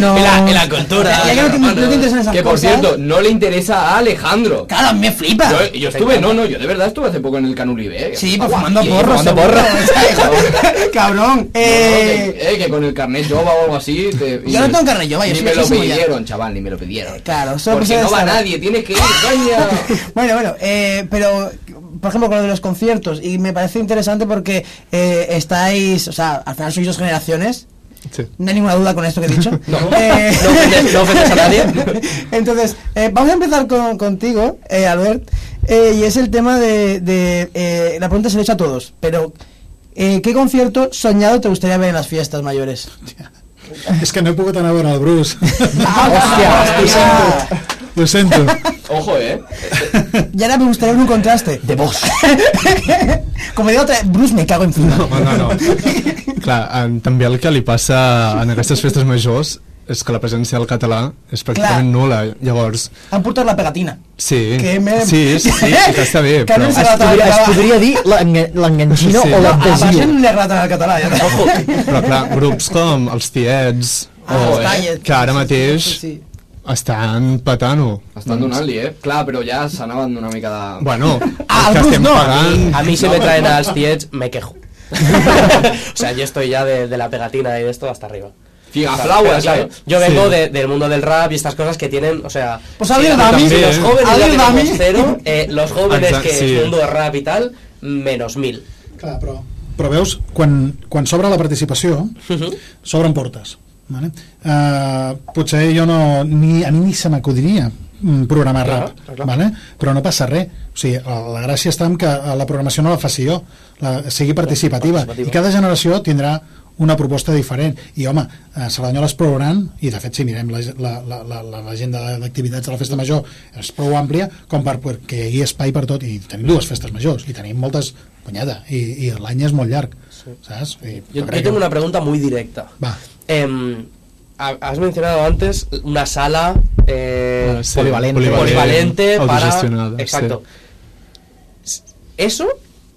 No. Y la, y la cultura. Ya que no te, no te interesan esas Que por cosas. cierto, no le interesa a Alejandro. Claro, me flipa. Yo, yo estuve, no, no, yo de verdad estuve hace poco en el Canuribe. ¿eh? Sí, pues fumando porros. porros. Cabrón. No, Eh, que, eh, que con el carnet Jova o algo así. te- Yo no tengo carnet Jova, yo Ni me lo ya. pidieron, chaval, ni me lo pidieron. Claro, solo Porque no va nadie, tienes que ir, coña. Bueno, bueno, eh, pero por ejemplo con lo de los conciertos, y me parece interesante porque eh, estáis, o sea, al final sois dos generaciones, Sí. no hay ninguna duda con esto que he dicho. No. Eh, No ofendes- no ofendes a nadie. Entonces, eh, vamos a empezar con, contigo, eh, Albert, eh, y es el tema de, de, eh, la pregunta se le echa a todos, pero eh, ¿qué concierto soñado te gustaría ver en las fiestas mayores? és que no he pogut anar a veure el Bruce Hostia, ho sento Ojo, eh. Y ahora me gustaría ver un contraste. De vos. Como digo otra Bruce, me cago en fin. No, no, no. Clar, en, també el que li passa en aquestes festes majors és que la presència del català és pràcticament Clar. nula. Llavors, Han portat la pegatina. sí, Que me- sí, sí, sí, que està bé, Que però... no Es podria, es podria dir l'enga- l'enganxino Sí. o No, Apareixen l'adhesiu. una rata en el català, ja Ojo. Però clar, grups com els Tiets, Ah, o, Tiets, que ara sí, sí, mateix sí, sí. Estan patant-ho. Estan donant-li, eh? Clar, però ja s'anaven d'una mica de... Bueno, Ah, el que alguns estem no. pagant... A mí si me traen a Astiets, me quejo. o sea, yo estoy ya de, de la pegatina y de esto hasta arriba. Figa O sea, flowers, pero claro, eh? Yo vengo Sí. de- del mundo del rap y estas cosas que tienen, o sea... Pues si, alguien la- da a mí. si los jóvenes cero, eh, los jóvenes Exacte, que sí. es mundo de rap y tal, menos mil. Clar, però, però veus, quan, quan s'obre la participació, s'obren portes. Vale? Uh, potser jo no, ni, a mi ni se m'acudiria mm, programar Clar, rap, clar, clar. Vale? però no passa res o sigui, la, gràcia està en que eh, la programació no la faci jo la, sigui participativa. participativa. i cada generació tindrà una proposta diferent i home, a Cerdanyola és prou gran i de fet si mirem l'agenda la, la, d'activitats de la festa major és prou àmplia com per, perquè hi hagi espai per tot i tenim dues festes majors i tenim moltes cunyada i, i l'any és molt llarg saps? I, crec tengo que- una pregunta muy directa. Va. Ha- has mencionado antes una sala eh, Ah, sí, polivalente. polivalente para... autogestionada, Exacto. ¿Eso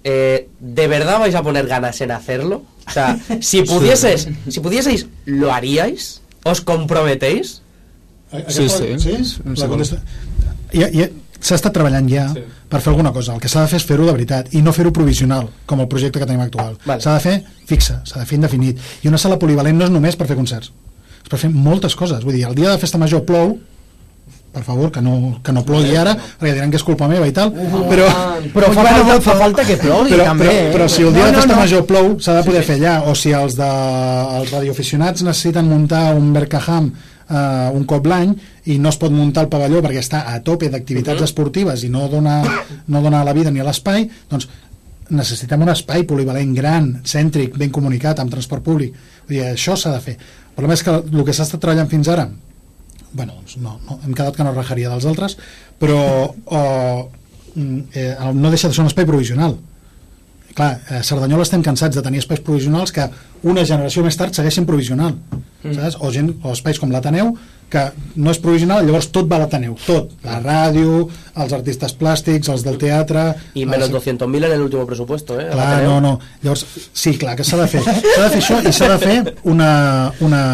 eh, de verdad vais a poner ganas en hacerlo? O sea, si pudieses, si pudieseis, ¿lo haríais? ¿Os comprometéis? Sí, sí. sí? Sí, La sí, s'ha estat treballant ja Sí. per fer alguna cosa. El que s'ha de fer és fer-ho de veritat i no fer-ho provisional, com el projecte que tenim actual. Vale. S'ha de fer fixe, s'ha de fer indefinit. I una sala polivalent no és només per fer concerts, és per fer moltes coses. Vull dir, el dia de festa major plou, per favor, que no, que no plogui ara, perquè diran que és culpa meva i tal, però... Però fa falta, fa falta que plogui, però, també. però, eh? però si el dia No, de festa no. major plou s'ha de poder fer allà o si els, de, els radioaficionats necessiten muntar un Berkaham eh, un cop l'any i no es pot muntar el pavelló perquè està a tope d'activitats esportives i no dona, no dona la vida ni a l'espai doncs necessitem un espai polivalent gran, cèntric, ben comunicat amb transport públic. Vull dir, això s'ha de fer. El problema és que el que s'ha estat treballant fins ara bueno, doncs no, no, hem quedat que no rajaria dels altres però o, eh, el- no deixa de ser un espai provisional clar, a Cerdanyola estem cansats de tenir espais provisionals que una generació més tard segueixin provisional Mm. saps? O, gent, o espais com l'Ateneu que no és provisional, llavors tot va a l'Ateneu tot, la ràdio, els artistes plàstics els del teatre Y menos els- 200.000 en el último presupuesto, ¿eh? Clar, no, no. Llavors, sí, clar, que s'ha de fer. S'ha de fer això i s'ha de fer una, una,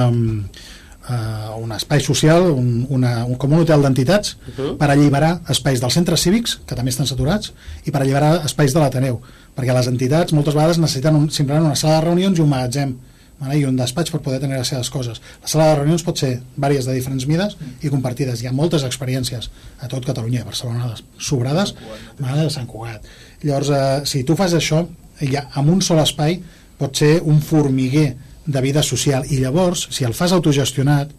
uh, un espai social, un, una, un, com un hotel d'entitats, per alliberar espais dels centres cívics, que també estan saturats, i per alliberar espais de l'Ateneu, perquè les entitats moltes vegades necessiten un, simplement una sala de reunions i un magatzem, vale? i un despatx per poder tenir les seves coses. La sala de reunions pot ser vàries de diferents mides i compartides. Hi ha moltes experiències a tot Catalunya, a Barcelona, sobrades, vale? de Sant Cugat. Llavors, eh, si tu fas això, ja, amb un sol espai pot ser un formiguer de vida social. I llavors, si el fas autogestionat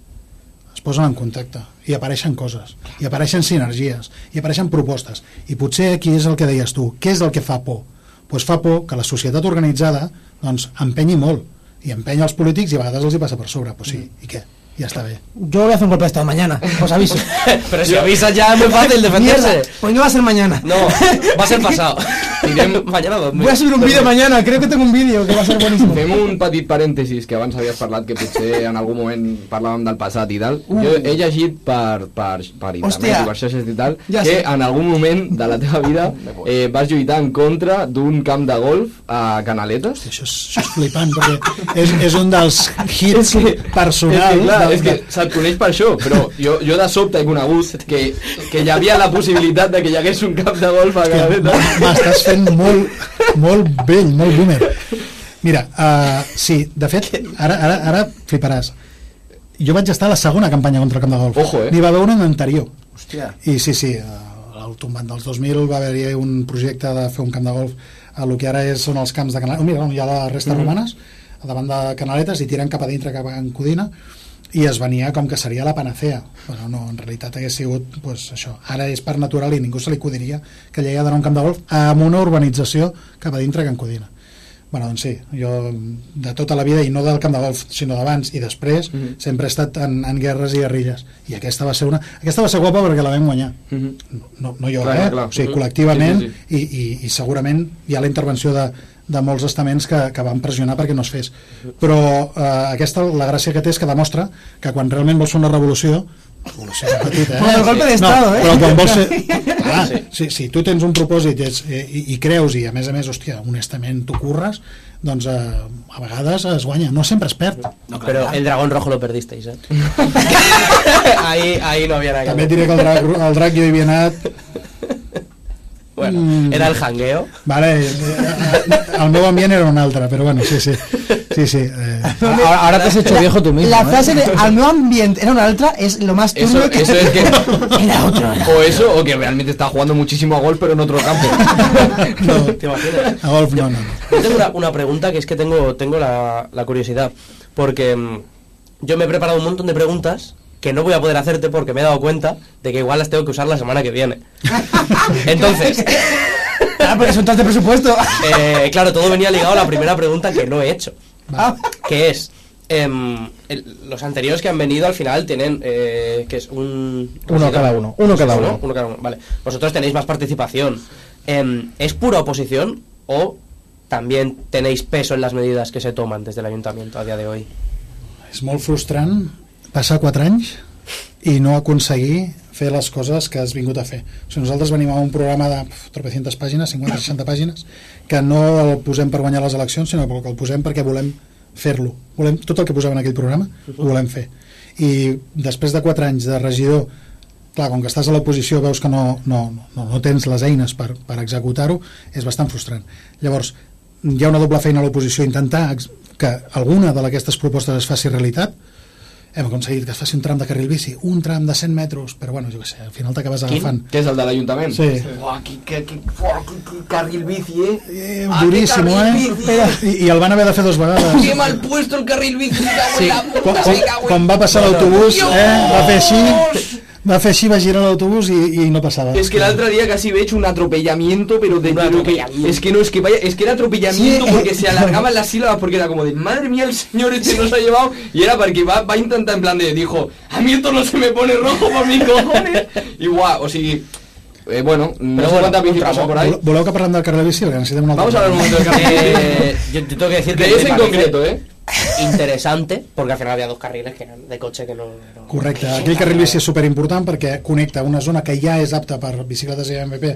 es posen en contacte i apareixen coses, i apareixen sinergies i apareixen propostes, i potser aquí és el que deies tu, què és el que fa por? Pues fa por que la societat organitzada doncs, empenyi molt, i empenya els polítics i a vegades els hi passa per sobre, pues sí, i què? Ja està bé. Yo voy a hacer un golpe de estado mañana, os aviso. Pero si avisas ya es muy fácil Mierda, defenderse. pues no va a ser mañana. No, va a ser pasado. Mañana dormir. Voy a subir un vídeo mañana, creo que tengo un vídeo que va a ser buenísimo. Fem un petit parèntesis, que abans havies parlat que potser en algun moment parlàvem del passat i tal. Jo he llegit per, per, per internet Hòstia. i per xarxes i tal Ja que sé. en algun moment de la teva vida eh, vas lluitar en contra d'un camp de golf a Canaletes. Això és, això és flipant, perquè és, és un dels hits És que, personals. Clar, és que se't coneix per això, però jo, jo de sobte he conegut que, que hi havia la possibilitat de que hi hagués un camp de golf a Canaletes. m'estàs fent molt, molt vell, molt boomer. Mira, uh, sí, de fet, ara, ara, ara fliparàs. Jo vaig estar a la segona campanya contra el camp de golf. Ojo, eh? N'hi va haver una en anterior. Hòstia. I sí, sí, al tombant dels 2000 va haver-hi un projecte de fer un camp de golf a lo que ara és, són els camps de Canaletes. Oh, mira, on hi ha les restes romanes, a davant de Canaletes, i tiren cap a dintre, cap a en Codina, i es venia com que seria la panacea. Però no, en realitat hagués sigut pues, això. ara és per natural i ningú se li acudiria que allà hi ha d'anar un camp de golf amb una urbanització cap a dintre Can Codina. Bueno, doncs sí, jo de tota la vida i no del camp de golf, sinó d'abans i després, sempre he estat en, en guerres i guerrilles. I aquesta va ser una aquesta va ser guapa perquè la vam guanyar. No, no jo, Clar, eh? clar. o sigui, col·lectivament Sí, sí, I, i, i segurament hi ha la intervenció de, de molts estaments que, que van pressionar perquè no es fes però eh, aquesta, la gràcia que té és que demostra que quan realment vols fer una revolució revolució és petit, eh? Con el golpe de estado, no, eh? però quan vols fer clar, si, si tu tens un propòsit i, ets, eh, i, i creus i a més a més, hòstia, honestament tu curres doncs eh, a vegades es guanya no sempre es perd Pero el dragón rojo lo perdisteis, ¿eh? ahí, ahí no había nada que també diré que el drac, el drac jo hi havia anat Bueno, Mm. era el jangueo. Vale, eh, eh, el meu ambient era un altre, però bueno, sí, sí. sí, sí eh. Ahora, ahora te has hecho viejo tú mismo. La ¿eh? frase de al medio ambiente era una altra es lo más Eso, turbio que... eso es que... Era otro. O eso, o que realmente está jugando muchísimo a golf, pero en otro campo. No, ¿Te imaginas? a golf no, no. Yo tengo una, una pregunta que es que tengo, tengo la, la curiosidad. Porque mm, yo me he preparado un montón de preguntas que no voy a poder hacerte porque me he dado cuenta de que igual las tengo que usar la semana que viene. Entonces, Ah, porque son de presupuesto. eh, claro, todo venía ligado a la primera pregunta que no he hecho. Ah, Que es, em, el- los anteriores que han venido al final tienen, eh, que es un... Uno cada uno, uno cada uno. Uno cada uno, vale. Vosotros tenéis más participación. Em, ¿Es pura oposición o también tenéis peso en las medidas que se toman desde el ayuntamiento a día de hoy? És molt frustrant passar 4 anys i no aconseguir fer les coses que has vingut a fer. O sigui, nosaltres venim a un programa de tropecientes pàgines, 50-60 pàgines, que no el posem per guanyar les eleccions, sinó que el posem perquè volem fer-lo. Volem, tot el que posem en aquell programa ho volem fer. I després de 4 anys de regidor clar, com que estàs a l'oposició veus que no, no, no, no tens les eines per, per executar-ho, és bastant frustrant. Llavors, hi ha una doble feina a l'oposició, intentar que alguna d'aquestes propostes es faci realitat, hem aconseguit que es faci un tram de carril bici, un tram de 100 metres, però bueno, jo què sé, al final t'acabes agafant. ¿Qué es el del ayuntamiento? Sí. Buah, qué, qué, qué, fuah, qué- qué carril bici, eh. Eh, Ah, duríssim, eh? bici. I, I el van haver de fer dues vegades. Qué mal puesto el carril bici, en la puta, Quan, quan, quan va passar l'autobús, eh, va fer així, va fer així, va girar l'autobús i, i no passava. Es que el otro día casi he hecho un atropellamiento, pero de Un atropellamiento. es que no, es que vaya, es que era atropellamiento Sí. porque se alargaban las sílabas porque era como de madre mía el señor este nos ha llevado y era porque va, va a intentar en plan de dijo a mí esto no se me pone rojo por mis cojones y guau, o sea, eh, bueno, no sé bueno, cuántas pasan por ahí. Voleu- que parlem del carril bici? Necessitem Vamos a hablar un momento del carril Eh, bici. yo te tengo que decir que De ese en concreto, ¿eh? Interesante, porque al final había dos carriles que eran de coche que no... no- Correcte, aquell carril bici és superimportant perquè connecta una zona que ja és apta per bicicletes i MVP,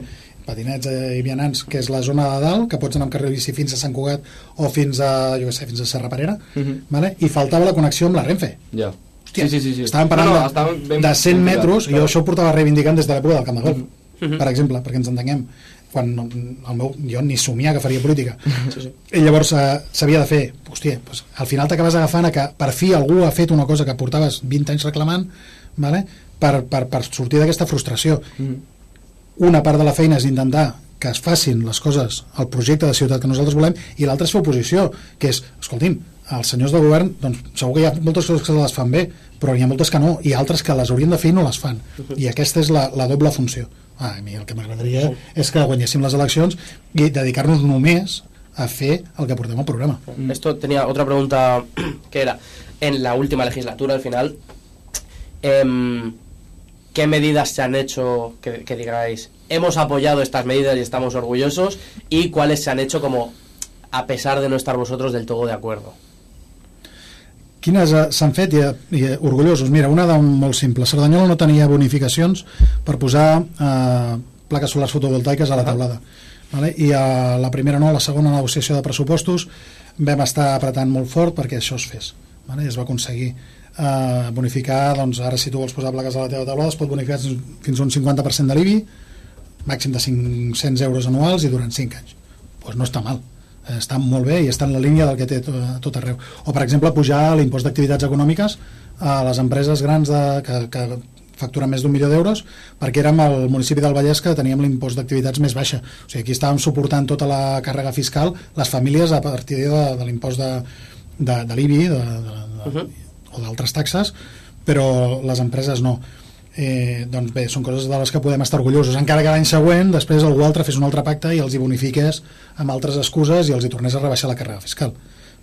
patinets eh, i vianants, que és la zona de dalt, que pots anar amb carril bici fins a Sant Cugat o fins a, jo què sé, fins a Serra Parera, Mhm. vale? i faltava la connexió amb la Renfe. Ya. Hòstia, Sí, sí, sí, sí. estàvem parlant No, no, de- estava ben- de 100 ben metres, ficat, jo això ho portava reivindicant des de l'època del Camp de Golf, Mhm. per exemple, perquè ens entenguem quan el meu, jo ni somiar que faria política sí, sí. i llavors eh, s'havia de fer hòstia, doncs, al final t'acabes agafant a que per fi algú ha fet una cosa que portaves 20 anys reclamant vale? per, per, per sortir d'aquesta frustració una part de la feina és intentar que es facin les coses al projecte de ciutat que nosaltres volem i l'altra és fer oposició, que és, escolti'm, els senyors de govern, doncs segur que hi ha moltes coses que les fan bé, però n'hi ha moltes que no, i altres que les haurien de fer i no les fan. I aquesta és la, la doble funció. Ah, a mi el que m'agradaria és que guanyéssim les eleccions i dedicar-nos només a fer el que portem al programa. Esto tenía otra pregunta que era, en la última legislatura, al final, em, ¿qué medidas se han hecho que, que digáis, hemos apoyado estas medidas y estamos orgullosos? ¿Y cuáles se han hecho como, a pesar de no estar vosotros del todo de acuerdo? Quines eh, s'han fet i, i eh, orgullosos? Mira, una de molt simple. Cerdanyola no tenia bonificacions per posar eh, plaques solars fotovoltaiques a la taulada. Vale? I a la primera no, a la segona negociació de pressupostos vam estar apretant molt fort perquè això es fes. Vale? I es va aconseguir eh, bonificar, doncs ara si tu vols posar plaques a la teva taulada es pot bonificar fins a un 50% de l'IBI, màxim de 500 euros anuals i durant 5 anys. Doncs pues no està mal Eh, està molt bé i està en la línia del que té tot, tot arreu. O, per exemple, pujar l'impost d'activitats econòmiques a les empreses grans de, que, que facturen més d'un milió d'euros, perquè érem el municipi del Vallès que teníem l'impost d'activitats més baixa. O sigui, aquí estàvem suportant tota la càrrega fiscal, les famílies a partir de, de l'impost de, de, de l'IBI de, de, de, Uh -huh. o d'altres taxes, però les empreses no. Eh, doncs bé, són coses de les que podem estar orgullosos encara que l'any següent després algú altre fes un altre pacte i els hi bonifiqués amb altres excuses i els hi tornés a rebaixar la càrrega fiscal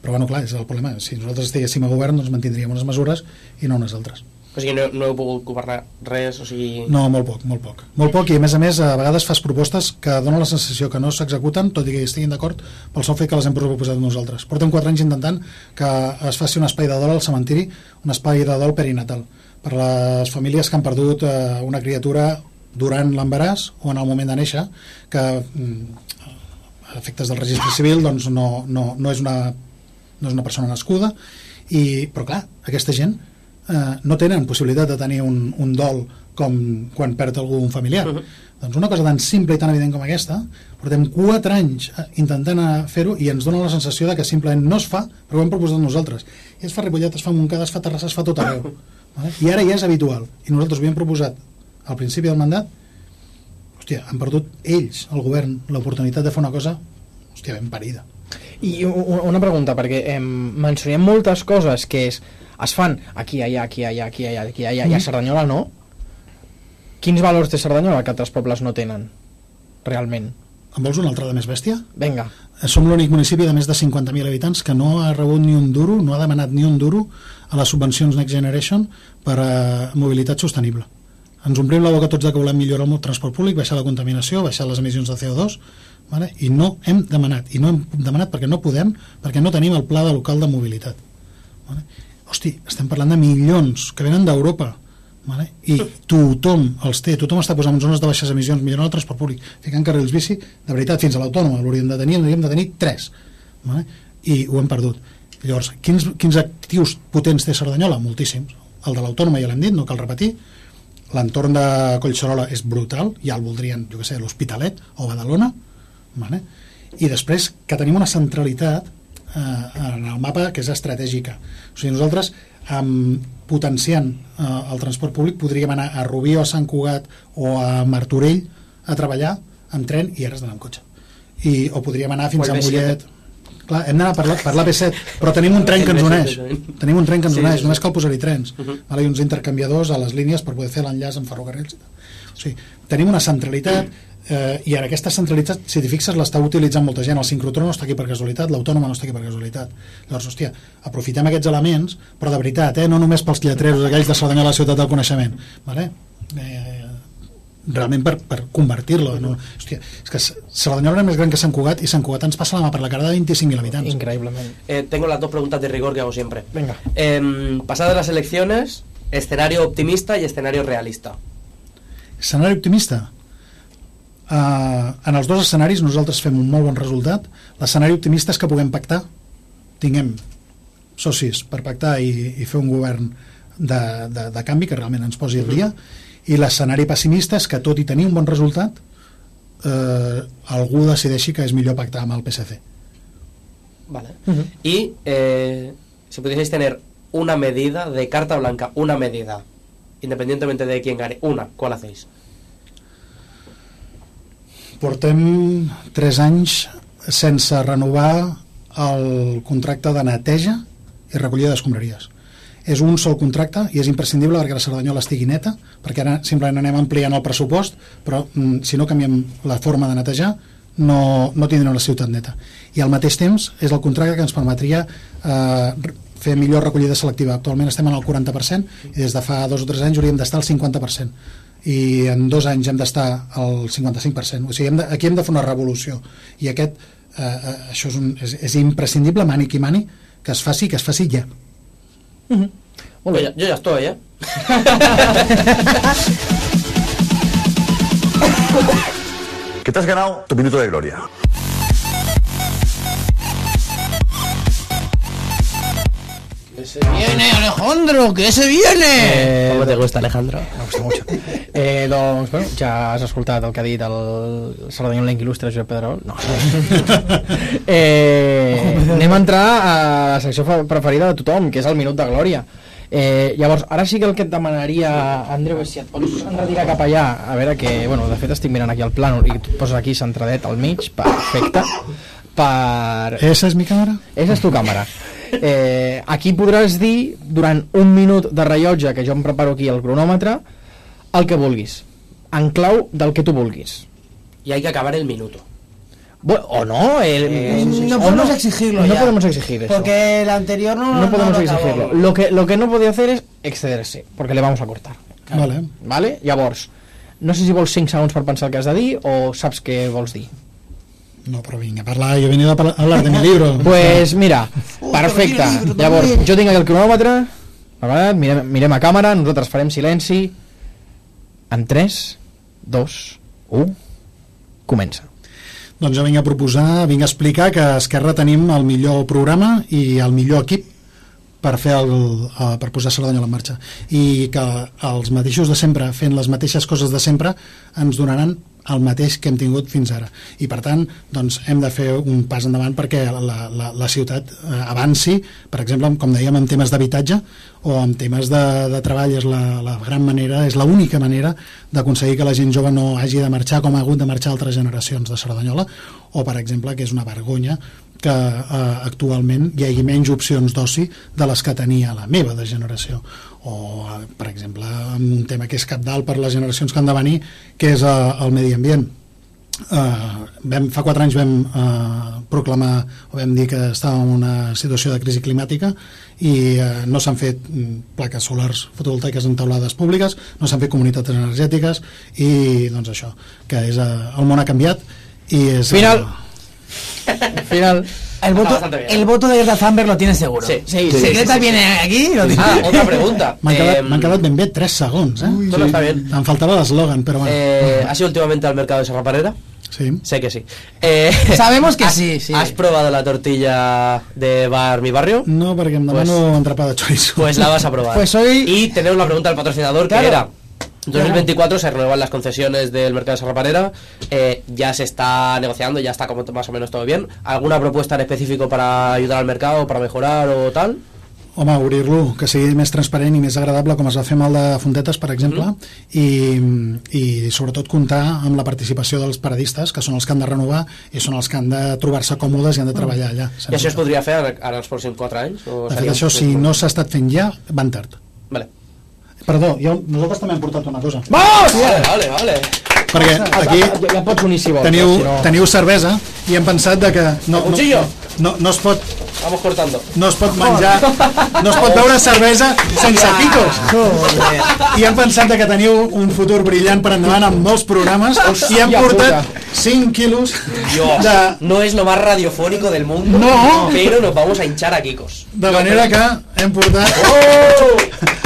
però bueno, clar, és el problema si nosaltres estiguéssim a govern doncs mantindríem unes mesures i no unes altres O sigui, no, no heu pogut governar res, o sigui... no, molt poc, molt poc. Molt poc i a més a més a vegades fas propostes que donen la sensació que no s'executen, tot i que estiguin d'acord pel sol fet que les hem proposat nosaltres. Portem 4 anys intentant que es faci un espai de dol al cementiri, un espai de dol perinatal per les famílies que han perdut eh, una criatura durant l'embaràs o en el moment de néixer que mm, efectes del registre civil doncs no, no, no, és una, no és una persona nascuda i, però clar, aquesta gent eh, no tenen possibilitat de tenir un, un dol com quan perd algú un familiar. Uh -huh. Doncs una cosa tan simple i tan evident com aquesta, portem 4 anys eh, intentant fer-ho i ens dona la sensació de que simplement no es fa, però ho hem proposat nosaltres. I es fa Ripollet, es fa Montcada, es fa Terrassa, es fa tot arreu. Vale? I ara ja és habitual. I nosaltres ho havíem proposat al principi del mandat, hòstia, han perdut ells, el govern, l'oportunitat de fer una cosa, hòstia, ben parida. I una pregunta, perquè eh, mencionem moltes coses que és, es fan aquí, allà, aquí, allà, aquí, allà, aquí, allà, i a Cerdanyola no. Quins valors té Cerdanyola que altres pobles no tenen? Realment. En vols una altra de més bèstia? Vinga. Eh, Som l'únic municipi de més de 50.000 habitants que no ha rebut ni un duro, no ha demanat ni un duro a les subvencions Next Generation per a mobilitat sostenible. Ens omplim la boca tots de que volem millorar el transport públic, baixar la contaminació, baixar les emissions de CO2, vale? i no hem demanat, i no hem demanat perquè no podem, perquè no tenim el pla de local de mobilitat. Vale? Hosti, estem parlant de milions que venen d'Europa, vale? i tothom els té, tothom està posant zones de baixes emissions, millorant el transport públic, ficant carrils bici, de veritat, fins a l'autònoma l'hauríem de tenir, n'hauríem de tenir tres, vale? i ho hem perdut. Llavors, quins, quins actius potents té Cerdanyola? Moltíssims. El de l'autònoma ja l'hem dit, no cal repetir, l'entorn de Collserola és brutal, ja el voldrien, jo què sé, l'Hospitalet o Badalona, vale? i després que tenim una centralitat eh, en el mapa que és estratègica. O sigui, nosaltres, amb, potenciant eh, el transport públic, podríem anar a Rubí o a Sant Cugat o a Martorell a treballar amb tren i ara has d'anar amb cotxe. I, o podríem anar fins O a B7. Mollet. Clar, hem d'anar per la, per la B7, però tenim un tren que ens El B7 uneix. Tenim un tren que ens uneix, només cal posar-hi trens. Uh -huh. vale? I uns intercanviadors a les línies per poder fer l'enllaç amb ferrocarrils. O sigui, tenim una centralitat eh, i ara aquesta centralitat, si t'hi fixes, l'està utilitzant molta gent. El sincrotró no està aquí per casualitat, l'autònoma no està aquí per casualitat. Llavors, hòstia, aprofitem aquests elements, però de veritat, eh, no només pels lletreros aquells de Cerdanyola, la ciutat del coneixement. Vale? Eh, realment per, per convertir-lo no? Hòstia, és que Cerdanyola era més gran que Sant Cugat i Sant Cugat ens passa la mà per la cara de 25.000 habitants Increïblement. Eh, tengo las dos preguntas de rigor que hago siempre. Vinga. Em, pasadas las elecciones, escenario optimista y escenario realista. escenari optimista uh, en els dos escenaris nosaltres fem un molt bon resultat l'escenari optimista és que puguem pactar tinguem socis per pactar i, i fer un govern de, de, de canvi que realment ens posi al dia i l'escenari pessimista és que tot i tenir un bon resultat eh, algú decideixi que és millor pactar amb el PSC Vale. Y eh, si pudieseis tener una medida de carta blanca, una medida, independientemente de quién gane, una, ¿cuál hacéis? portem 3 anys sense renovar el contracte de neteja i recollida d'escombraries és un sol contracte i és imprescindible perquè la Cerdanyola estigui neta perquè ara simplement anem ampliant el pressupost però mm, si no canviem la forma de netejar no, no tindrem la ciutat neta i al mateix temps és el contracte que ens permetria eh, fer millor recollida selectiva actualment estem en el 40% i des de fa dos o tres anys hauríem d'estar al 50% i en dos anys hem d'estar al 55%. O sigui, hem de, aquí hem de fer una revolució. I aquest, eh, eh, això és, un, és, és imprescindible, mani qui mani, que es faci, que es faci ja. Yo ya, yo ya estoy, ¿eh? Que te has ganado tu minuto de gloria. Viene Alejandro, que se viene. Eh, ¿Cómo te gusta, Alejandro? Me gusta mucho. Eh, doncs, bueno, ja has escoltat el que ha dit el Cerdanyolenc il·lustre Josep Pedrol. No. eh, anem a entrar a la secció preferida de tothom, que és el Minut de Glòria. Eh, llavors, ara sí que el que et demanaria, Andreu, és si et pots enretirar cap allà, a veure que, bueno, de fet estic mirant aquí el plànol i tu et poses aquí centradet al mig, perfecte, per... Esa és mi càmera? Esa és tu càmera. Eh, aquí podràs dir, durant un minut de rellotge, que jo em preparo aquí el cronòmetre, el que vulguis. En clau del que tu vulguis. Y hay que acabar el minuto. O no, el, Eh, no podemos exigirlo No ya. podemos exigir eso. Porque el anterior no, no podemos lo exigirlo. acabó. Lo que, lo que no podía hacer es excederse, porque le vamos a cortar. Vale. Vale? Llavors, no sé si vols 5 segons per pensar el que has de dir o saps què vols dir. No, però vinga, parlar, jo he venido a parlar- hablar de mi libro. Pues mira, perfecte. Llavors, jo tinc aquí el cronòmetre, mirem, mirem a càmera, nosaltres farem silenci. En 3, 2, 1, comença. Doncs jo vinc a proposar, vinc a explicar que a Esquerra tenim el millor programa i el millor equip per fer el, eh, per posar Cerdanyola en marxa i que els mateixos de sempre fent les mateixes coses de sempre ens donaran el mateix que hem tingut fins ara. I per tant doncs, hem de fer un pas endavant perquè la, la, la ciutat eh, avanci, per exemple com dèiem en temes d'habitatge o en temes de, de treball. És la, la gran manera és l'única manera d'aconseguir que la gent jove no hagi de marxar com ha hagut de marxar altres generacions de Cerdanyola o per exemple que és una vergonya que eh, actualment hi hagi menys opcions d'oci de les que tenia la meva de generació o eh, per exemple un tema que és capdalt per les generacions que han de venir que és eh, el medi ambient Uh, vam, fa quatre anys vam uh, proclamar o vam dir que estàvem en una situació de crisi climàtica i uh, no s'han fet mm, plaques solars fotovoltaiques en taulades públiques no s'han fet comunitats energètiques i doncs això, que és, uh, el món ha canviat i és, Final. Uh, Final. El voto, el voto de Greta Thunberg lo tiene seguro. Sí, sí. sí, sí, Greta sí, sí. viene aquí, lo tiene. Ah, otra pregunta. m'han quedat, Em, m'han quedat ben bé 3 segons eh? Todo está bien. em faltava l'eslògan però bueno, Eh, ¿Has ido últimamente al mercado de Serraparera? sí. Sé que sí. Eh, Sabemos que ¿has- sí, sí. ¿Has probado la tortilla de Bar Mi Barrio? no perquè em demano Pues- entrepà de chorizo Pues la vas a probar. Pues hoy- Y tenemos la pregunta del patrocinador Claro. que era... 2024 se renuevan las concesiones del mercado de Serraparera, eh, ya se está negociando, ya está como más o menos todo bien. ¿Alguna propuesta en específico para ayudar al mercado, para mejorar o tal? Home, obrir-lo, que sigui més transparent i més agradable, com es va fer amb el de Fontetes, per exemple, i, i sobretot comptar amb la participació dels paradistes, que són els que han de renovar i són els que han de trobar-se còmodes i han de treballar allà. I això es podria fer ara ara els pròxims 4 anys? O De fet, seria- això, si no s'ha estat fent ja, van tard. Vale. Perdó, jo, nosaltres també hem portat una cosa. Vale, vale, vale. Perquè aquí Ja, ja pots unir si vols. teniu, si no... teniu cervesa i hem pensat de que no, no, no, no, es pot, Vamos cortando. no es pot menjar, no es pot beure cervesa sense quicos. I hem pensat que teniu un futur brillant per endavant amb molts programes i hem portat puta. 5 quilos de, no es lo más radiofónico del mundo, No. pero nos vamos a hinchar a Kikos. de manera que hem portat...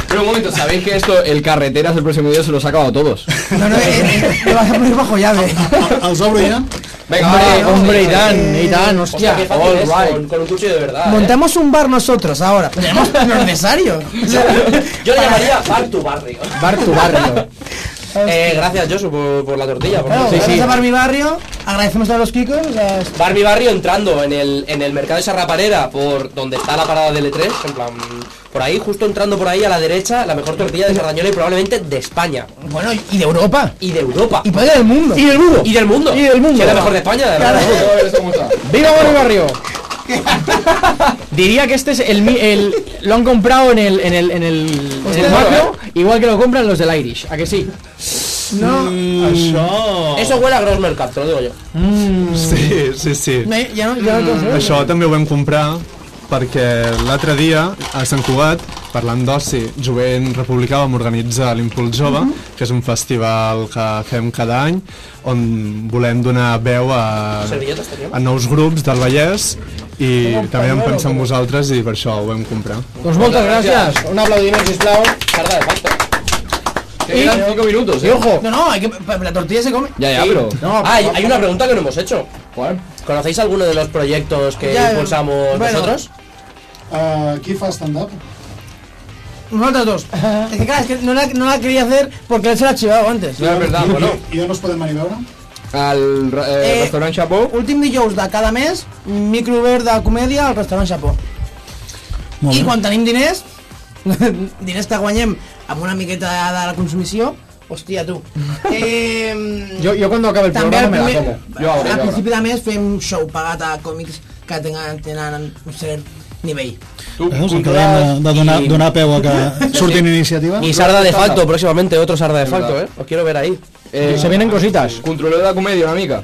Pero un momento, ¿sabéis que esto, el carreteras del próximo vídeo se los ha acabado a todos? No, no, eh, eh, lo vas a poner bajo llave. Els obro ja. Venga, hombre, hombre, y tant, hostia. all es right. con, con un cuchillo de verdad. ¿eh? Montamos un bar nosotros ahora. Tenemos lo necesario. Yo le llamaría bar tu barrio. Bar tu barrio. Eh, gracias, Josu, por, por la tortilla. por Claro, a Barbie Barrio, agradecemos a los Kikos. las- Barbie Barrio entrando en el, en el mercado de Sarraparera, por donde está la parada del E3, en plan, por ahí, justo entrando por ahí a la derecha, la mejor tortilla de Sardañola y probablemente de España. Bueno, y de Europa. Y de Europa. Y puede del mundo. Y del mundo. Y del mundo. Y del mundo. Que es la mejor de España, de verdad. ¡Viva Barrio Barrio! Diría que este es el, el lo han comprado en el en el en el, en el macro, igual que lo compran los del Irish, ¿a que sí? No, Això... Eso huele a Gross Mercat, te lo digo yo. Sí, sí, sí. no, ja no, ja no mm. Això també ho vam comprar perquè l'altre dia a Sant Cugat, parlant d'oci, Jovent Republicà vam organitzar l'Impuls Jove, que és un festival que fem cada any, on volem donar veu a, a nous grups del Vallès i també vam pensar en vosaltres i per això ho vam comprar. Doncs moltes gràcies. Un aplaudiment, sisplau. Carga Que quedan 5 minutos, Y eh. ojo, No, no, hay que, la tortilla se come. Ya, ya, pero. no, Ah, hay, hay una pregunta que no hemos hecho. ¿Cuál? ¿Conocéis alguno de los proyectos que Ya, impulsamos bueno. nosotros? Uh, qui fa stand-up? Nosotros dos. Es que claro, es que no la, no la quería hacer porque él se la ha chivado antes. No, es verdad, bueno. I on us podem venir a veure? Al eh, Eh, restaurant Chapeau. Últim dijous de cada mes, micro obert de comèdia al restaurant Chapó. Molt I bé. quan tenim diners, diners que guanyem amb una miqueta de la consumició, hòstia, tu. Eh, Yo, yo cuando acabe el també programa al me la primer, como. Jo ara, al jo principi de mes fem show pagat a còmics que tenen, tenen un cert nivell. Tu, Veus? Que dèiem de, de donar, I- donar peu a que surtin iniciatives. Y Sarda de facto, próximamente otro Sarda de facto. ¿eh? Os quiero ver ahí. Eh, Se vienen cositas. Controleu de comèdia una mica.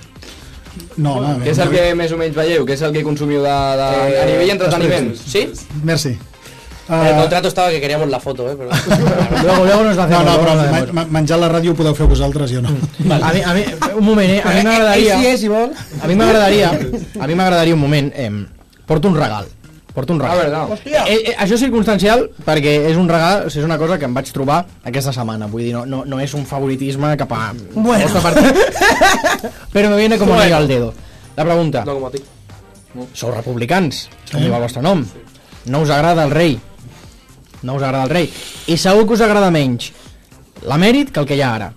No, home, Què és el que més o menys veieu? Què és el que consumiu de, de, Eh, a nivell entreteniment? ¿Sí? Merci. En el contrato estaba que queríamos la foto, ¿eh? Pero... Luego, luego nos la no, hacemos. no, però la hacemos. ma- menjar la ràdio ho podeu fer vosaltres, jo no. A mi, a mi, un moment, eh? A mi m'agradaria... sí si vol. A mi m'agradaria... A mi m'agradaria un moment... Eh, porto un regal. Porto un Ah, regal. verdad. Hòstia. Eh, eh, això és circumstancial perquè és un regal, o sigui, és una cosa que em vaig trobar aquesta setmana, vull dir, no, no, no és un favoritisme cap a... Bueno. Però me viene com bueno. al dedo. La pregunta, No como a ti. sou republicans, com diu el vostre nom, no us agrada el rei, no us agrada el rei, i segur que us agrada menys l'emèrit que el que hi ha ara.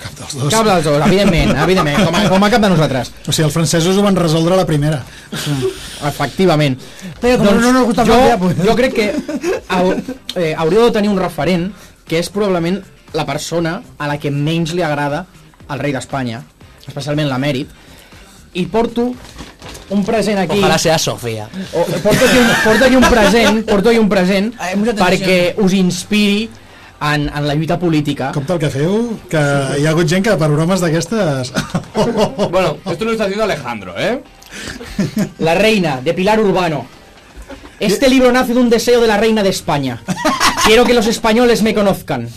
Cap dels dos. Cap dels dos, evidentment, evidentment, com a, com a cap de nosaltres. O sigui, els francesos ho van resoldre a la primera. Efectivament. Però com no nos gusta jo, pues- jo crec que hau, eh, hauríeu de tenir un referent que és probablement la persona a la que menys li agrada al rei d'Espanya, especialment l'emèrit, i porto un present aquí... Ojalá sea Sofía. O, porto, aquí un, porto aquí un present, porto aquí un present tensión. perquè us inspiri en, en la lluita política. Compte el que feu, que hi ha hagut gent que per bromes d'aquestes... Bueno, esto lo está haciendo Alejandro, ¿eh? La reina, de Pilar Urbano. Este libro nace de un deseo de la reina de España. Quiero que los españoles me conozcan.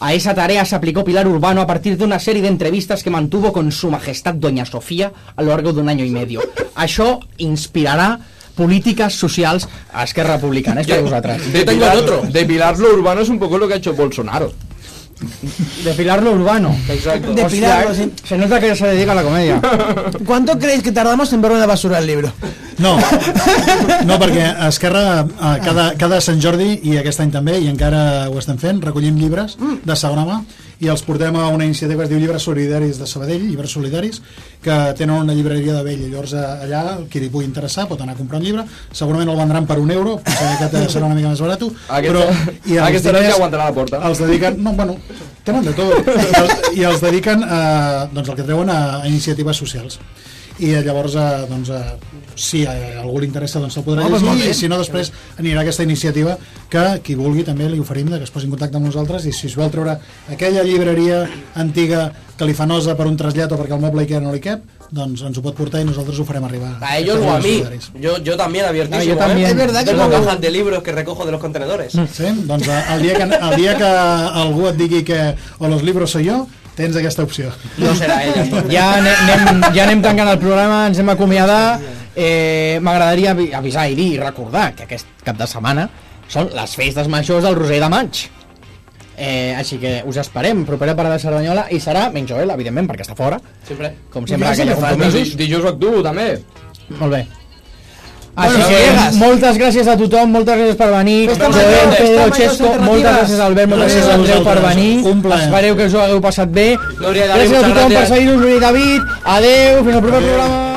A esa tarea se aplicó Pilar Urbano a partir de una serie de entrevistas que mantuvo con su majestad Doña Sofía a lo largo de un año y medio. Això inspirarà políticas socials a Esquerra Republicana. És per vosaltres. De Pilar, de Pilar lo urbano es un poco lo que ha hecho Bolsonaro. Depilar lo urbano. Exacto. Depilarlo, Hostia, sí. Se nota que se dedica a la comedia. ¿Cuánto creéis que tardamos en ver una basura el libro? No, no perquè a Esquerra eh, cada, cada Sant Jordi i aquest any també, i encara ho estem fent, recollim llibres de segona mà i els portem a una iniciativa que es diu Llibres Solidaris de Sabadell, Llibres Solidaris, que tenen una llibreria de vell. Llavors eh, allà, qui li pugui interessar pot anar a comprar un llibre, segurament el vendran per un euro, potser aquest serà una mica més barat, però i els aquest serà el que diners aguantarà la porta. Els dediquen, no, bueno, tenen de tot, i els, i els dediquen a, doncs el que treuen a, a iniciatives socials i llavors eh, doncs, eh, si a algú li interessa doncs se'l podrà Oh, llegir i si no després anirà aquesta iniciativa que qui vulgui també li oferim de que es posi en contacte amb nosaltres i si es vol treure aquella llibreria antiga que li fa nosa per un trasllat o perquè el moble Ikea no li cap doncs ens ho pot portar i nosaltres ho farem arribar A ellos o a mí. Yo, yo también abiertísimo. Ah, yo también. ¿eh? Es verdad que Tengo no. cajas de libros que recojo de los contenedores. Sí, doncs eh, el dia, que, el dia que algú et digui que o los libros soy yo, tens aquesta opció. No será ella. Ja anem, ja anem tancant el programa, ens hem acomiadar. Eh, M'agradaria avi- avisar i dir i recordar que aquest cap de setmana són les festes majors del Roser de Maig. Eh, així que us esperem, propera parada de Cerdanyola, i serà menys Joel, evidentment, perquè està fora, Sempre. com sempre, Ja fa, compromisos. Dijous actuo, també. Molt bé. Així Bueno, que Viegas. moltes gràcies a tothom, moltes gràcies per venir. Joel, Pedro, Xesco, moltes gràcies Albert, moltes Gràcies gràcies a Andreu per venir. Un plaer. Espereu que us ho hagueu passat bé. Gràcies a tothom per seguir-nos, Núria i David. Adeu, fins al proper programa.